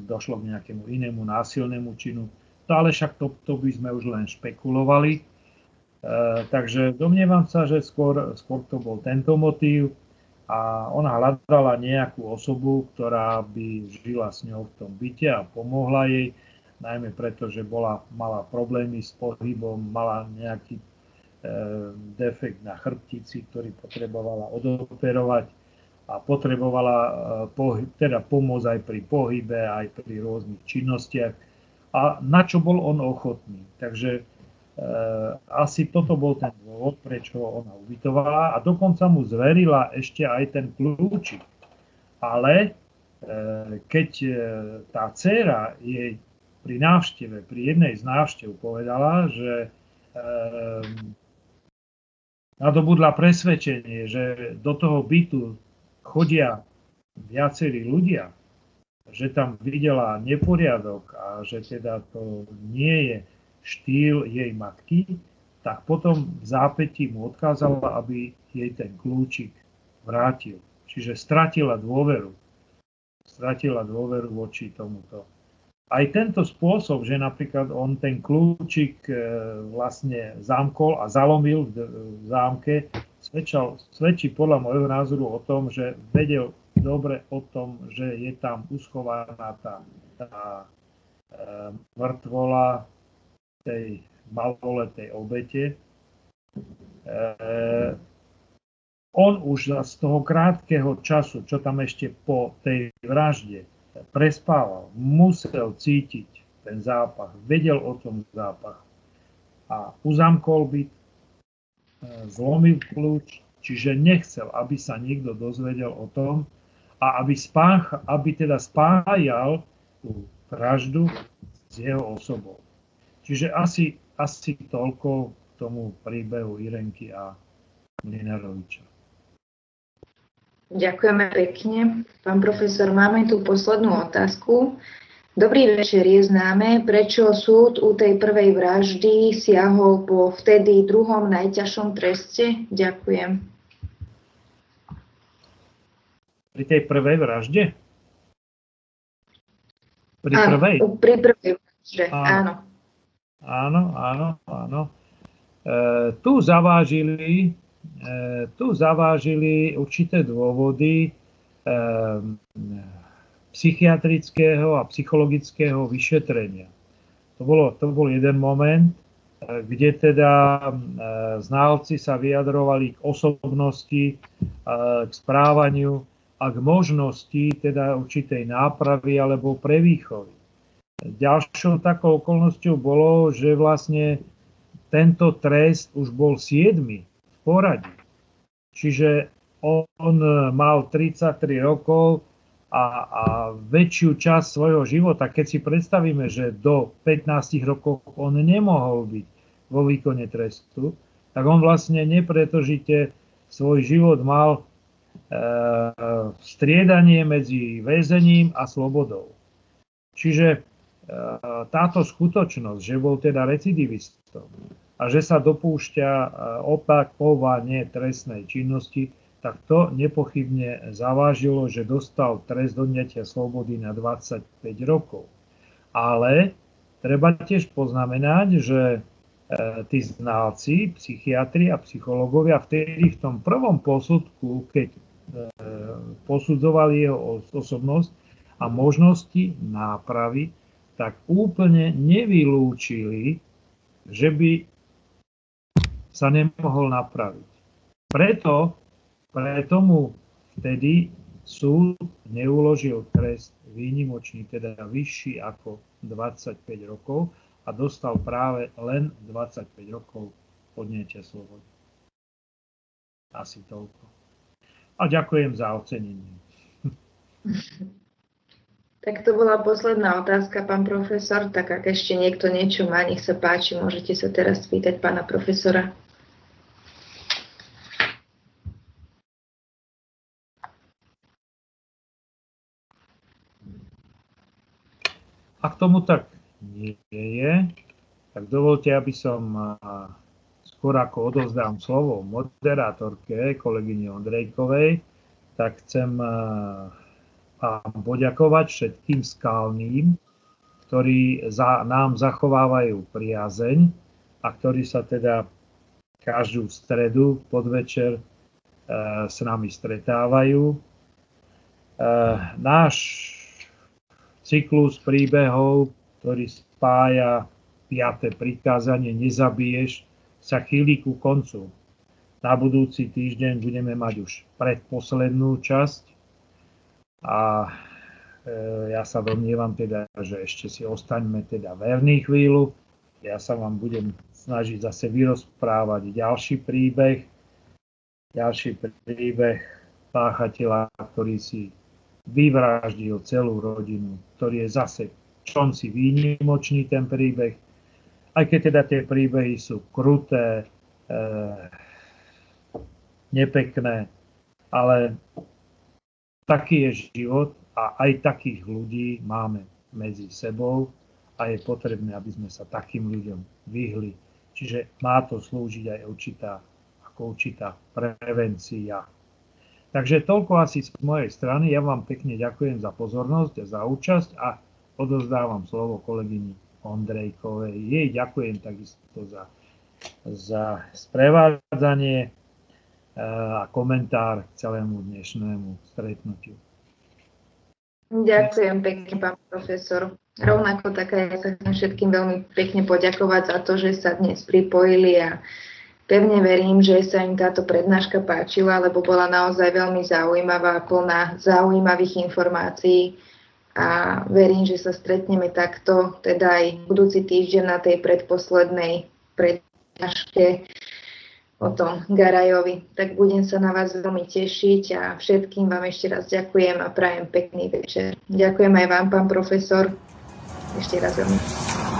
B: došlo k nejakému inému násilnému činu. Ale však to, to by sme už len špekulovali. E, takže domnievam sa, že skôr, skôr to bol tento motív a ona hľadala nejakú osobu, ktorá by žila s ňou v tom byte a pomohla jej, najmä preto, že bola, mala problémy s pohybom, mala nejaký e, defekt na chrbtici, ktorý potrebovala odoperovať a potrebovala e, pohyb, teda pomôcť aj pri pohybe, aj pri rôznych činnostiach a na čo bol on ochotný. Takže Eh, asi toto bol ten dôvod, prečo ona ubytovala a dokonca mu zverila ešte aj ten kľúčik. Ale eh, keď eh, tá dcéra jej pri návšteve, pri jednej z návštev povedala, že nadobudla presvedčenie, že do toho bytu chodia viacerí ľudia, že tam videla neporiadok a že teda to nie je štýl jej matky, tak potom v zápätí mu odkázala, aby jej ten kľúčik vrátil. Čiže stratila dôveru. Stratila dôveru voči tomuto. Aj tento spôsob, že napríklad on ten kľúčik e, vlastne zamkol a zalomil v zámke, svedčal, svedčí podľa môjho názoru o tom, že vedel dobre o tom, že je tam uschovaná tá, tá e, mŕtvola tej maloletej obete. E, on už z toho krátkeho času, čo tam ešte po tej vražde prespával, musel cítiť ten zápach, vedel o tom zápach a uzamkol byt, e, zlomil kľúč, čiže nechcel, aby sa niekto dozvedel o tom a aby, spách, aby teda spájal tú vraždu s jeho osobou. Čiže asi, asi toľko k tomu príbehu Irenky a Mlinaroviča.
A: Ďakujeme pekne. Pán profesor, máme tu poslednú otázku. Dobrý večer, je známe, prečo súd u tej prvej vraždy siahol po vtedy druhom najťažšom treste? Ďakujem.
B: Pri tej prvej vražde?
A: Pri prvej? Pri prvej vražde, áno.
B: Áno, áno, áno. E, tu zavážili, e, tu zavážili určité dôvody e, psychiatrického a psychologického vyšetrenia. To, bolo, to bol jeden moment, e, kde teda e, znalci sa vyjadrovali k osobnosti, e, k správaniu a k možnosti teda určitej nápravy alebo prevýchovy. ďalšou takou okolnosťou bolo, že vlastne tento trest už bol 7 v poradí. Čiže on mal 33 rokov a, a väčšiu časť svojho života, keď si predstavíme, že do 15 rokov on nemohol byť vo výkone trestu, tak on vlastne nepretržite svoj život mal striedanie medzi väzením a slobodou. Čiže e, táto skutočnosť, že bol teda recidivistom a že sa dopúšťa e, opakovanie trestnej činnosti, tak to nepochybne zavážilo, že dostal trest odňatia slobody na 25 rokov. Ale treba tiež poznamenať, že tí znalci, psychiatri a psychológovia vtedy v tom prvom posudku, keď e, posudzovali jeho osobnosť a možnosti nápravy, tak úplne nevylúčili, že by sa nemohol napraviť. Preto preto mu vtedy súd neuložil trest výnimočný, teda vyšší ako 25 rokov a dostal práve len 25 rokov odnietia slobody. Asi toľko. A ďakujem za ocenenie.
A: Tak to bola posledná otázka, pán profesor. Tak ak ešte niekto niečo má, nech sa páči, môžete sa teraz spýtať pána profesora.
B: Ak tomu tak nie je, tak dovolte, aby som skôr ako odovzdám slovo moderátorke, kolegyni Ondrejkovej, tak chcem vám poďakovať všetkým skalným, ktorí za, nám zachovávajú priazeň a ktorí sa teda každú stredu podvečer e, s nami stretávajú. E, náš cyklus príbehov, ktorý spája piaté prikázanie nezabiješ, sa chýli ku koncu. Na budúci týždeň budeme mať už predposlednú časť a e, ja sa domnievam teda, že ešte si ostaňme teda verný chvíľu. Ja sa vám budem snažiť zase vyrozprávať ďalší príbeh, ďalší príbeh páchateľa, ktorý si vyvraždil celú rodinu, ktorý je zase čomsi výnimočný ten príbeh. Aj keď teda tie príbehy sú kruté, e, nepekné, ale taký je život a aj takých ľudí máme medzi sebou a je potrebné, aby sme sa takým ľuďom vyhli. Čiže má to slúžiť aj určitá, ako určitá prevencia. Takže toľko asi z mojej strany. Ja vám pekne ďakujem za pozornosť a za účasť a odozdávam slovo kolegyni Ondrejkovej. Jej ďakujem takisto za, za sprevádzanie eh, a komentár k celému dnešnému stretnutiu.
A: Ďakujem pekne, pán profesor. Rovnako také ja sa chcem všetkým veľmi pekne poďakovať za to, že sa dnes pripojili a Pevne verím, že sa im táto prednáška páčila, lebo bola naozaj veľmi zaujímavá, plná zaujímavých informácií a verím, že sa stretneme takto, teda aj budúci týždeň na tej predposlednej prednáške o tom Garajovi. Tak budem sa na vás veľmi tešiť a všetkým vám ešte raz ďakujem a prajem pekný večer. Ďakujem aj vám, pán profesor. Ešte raz veľmi.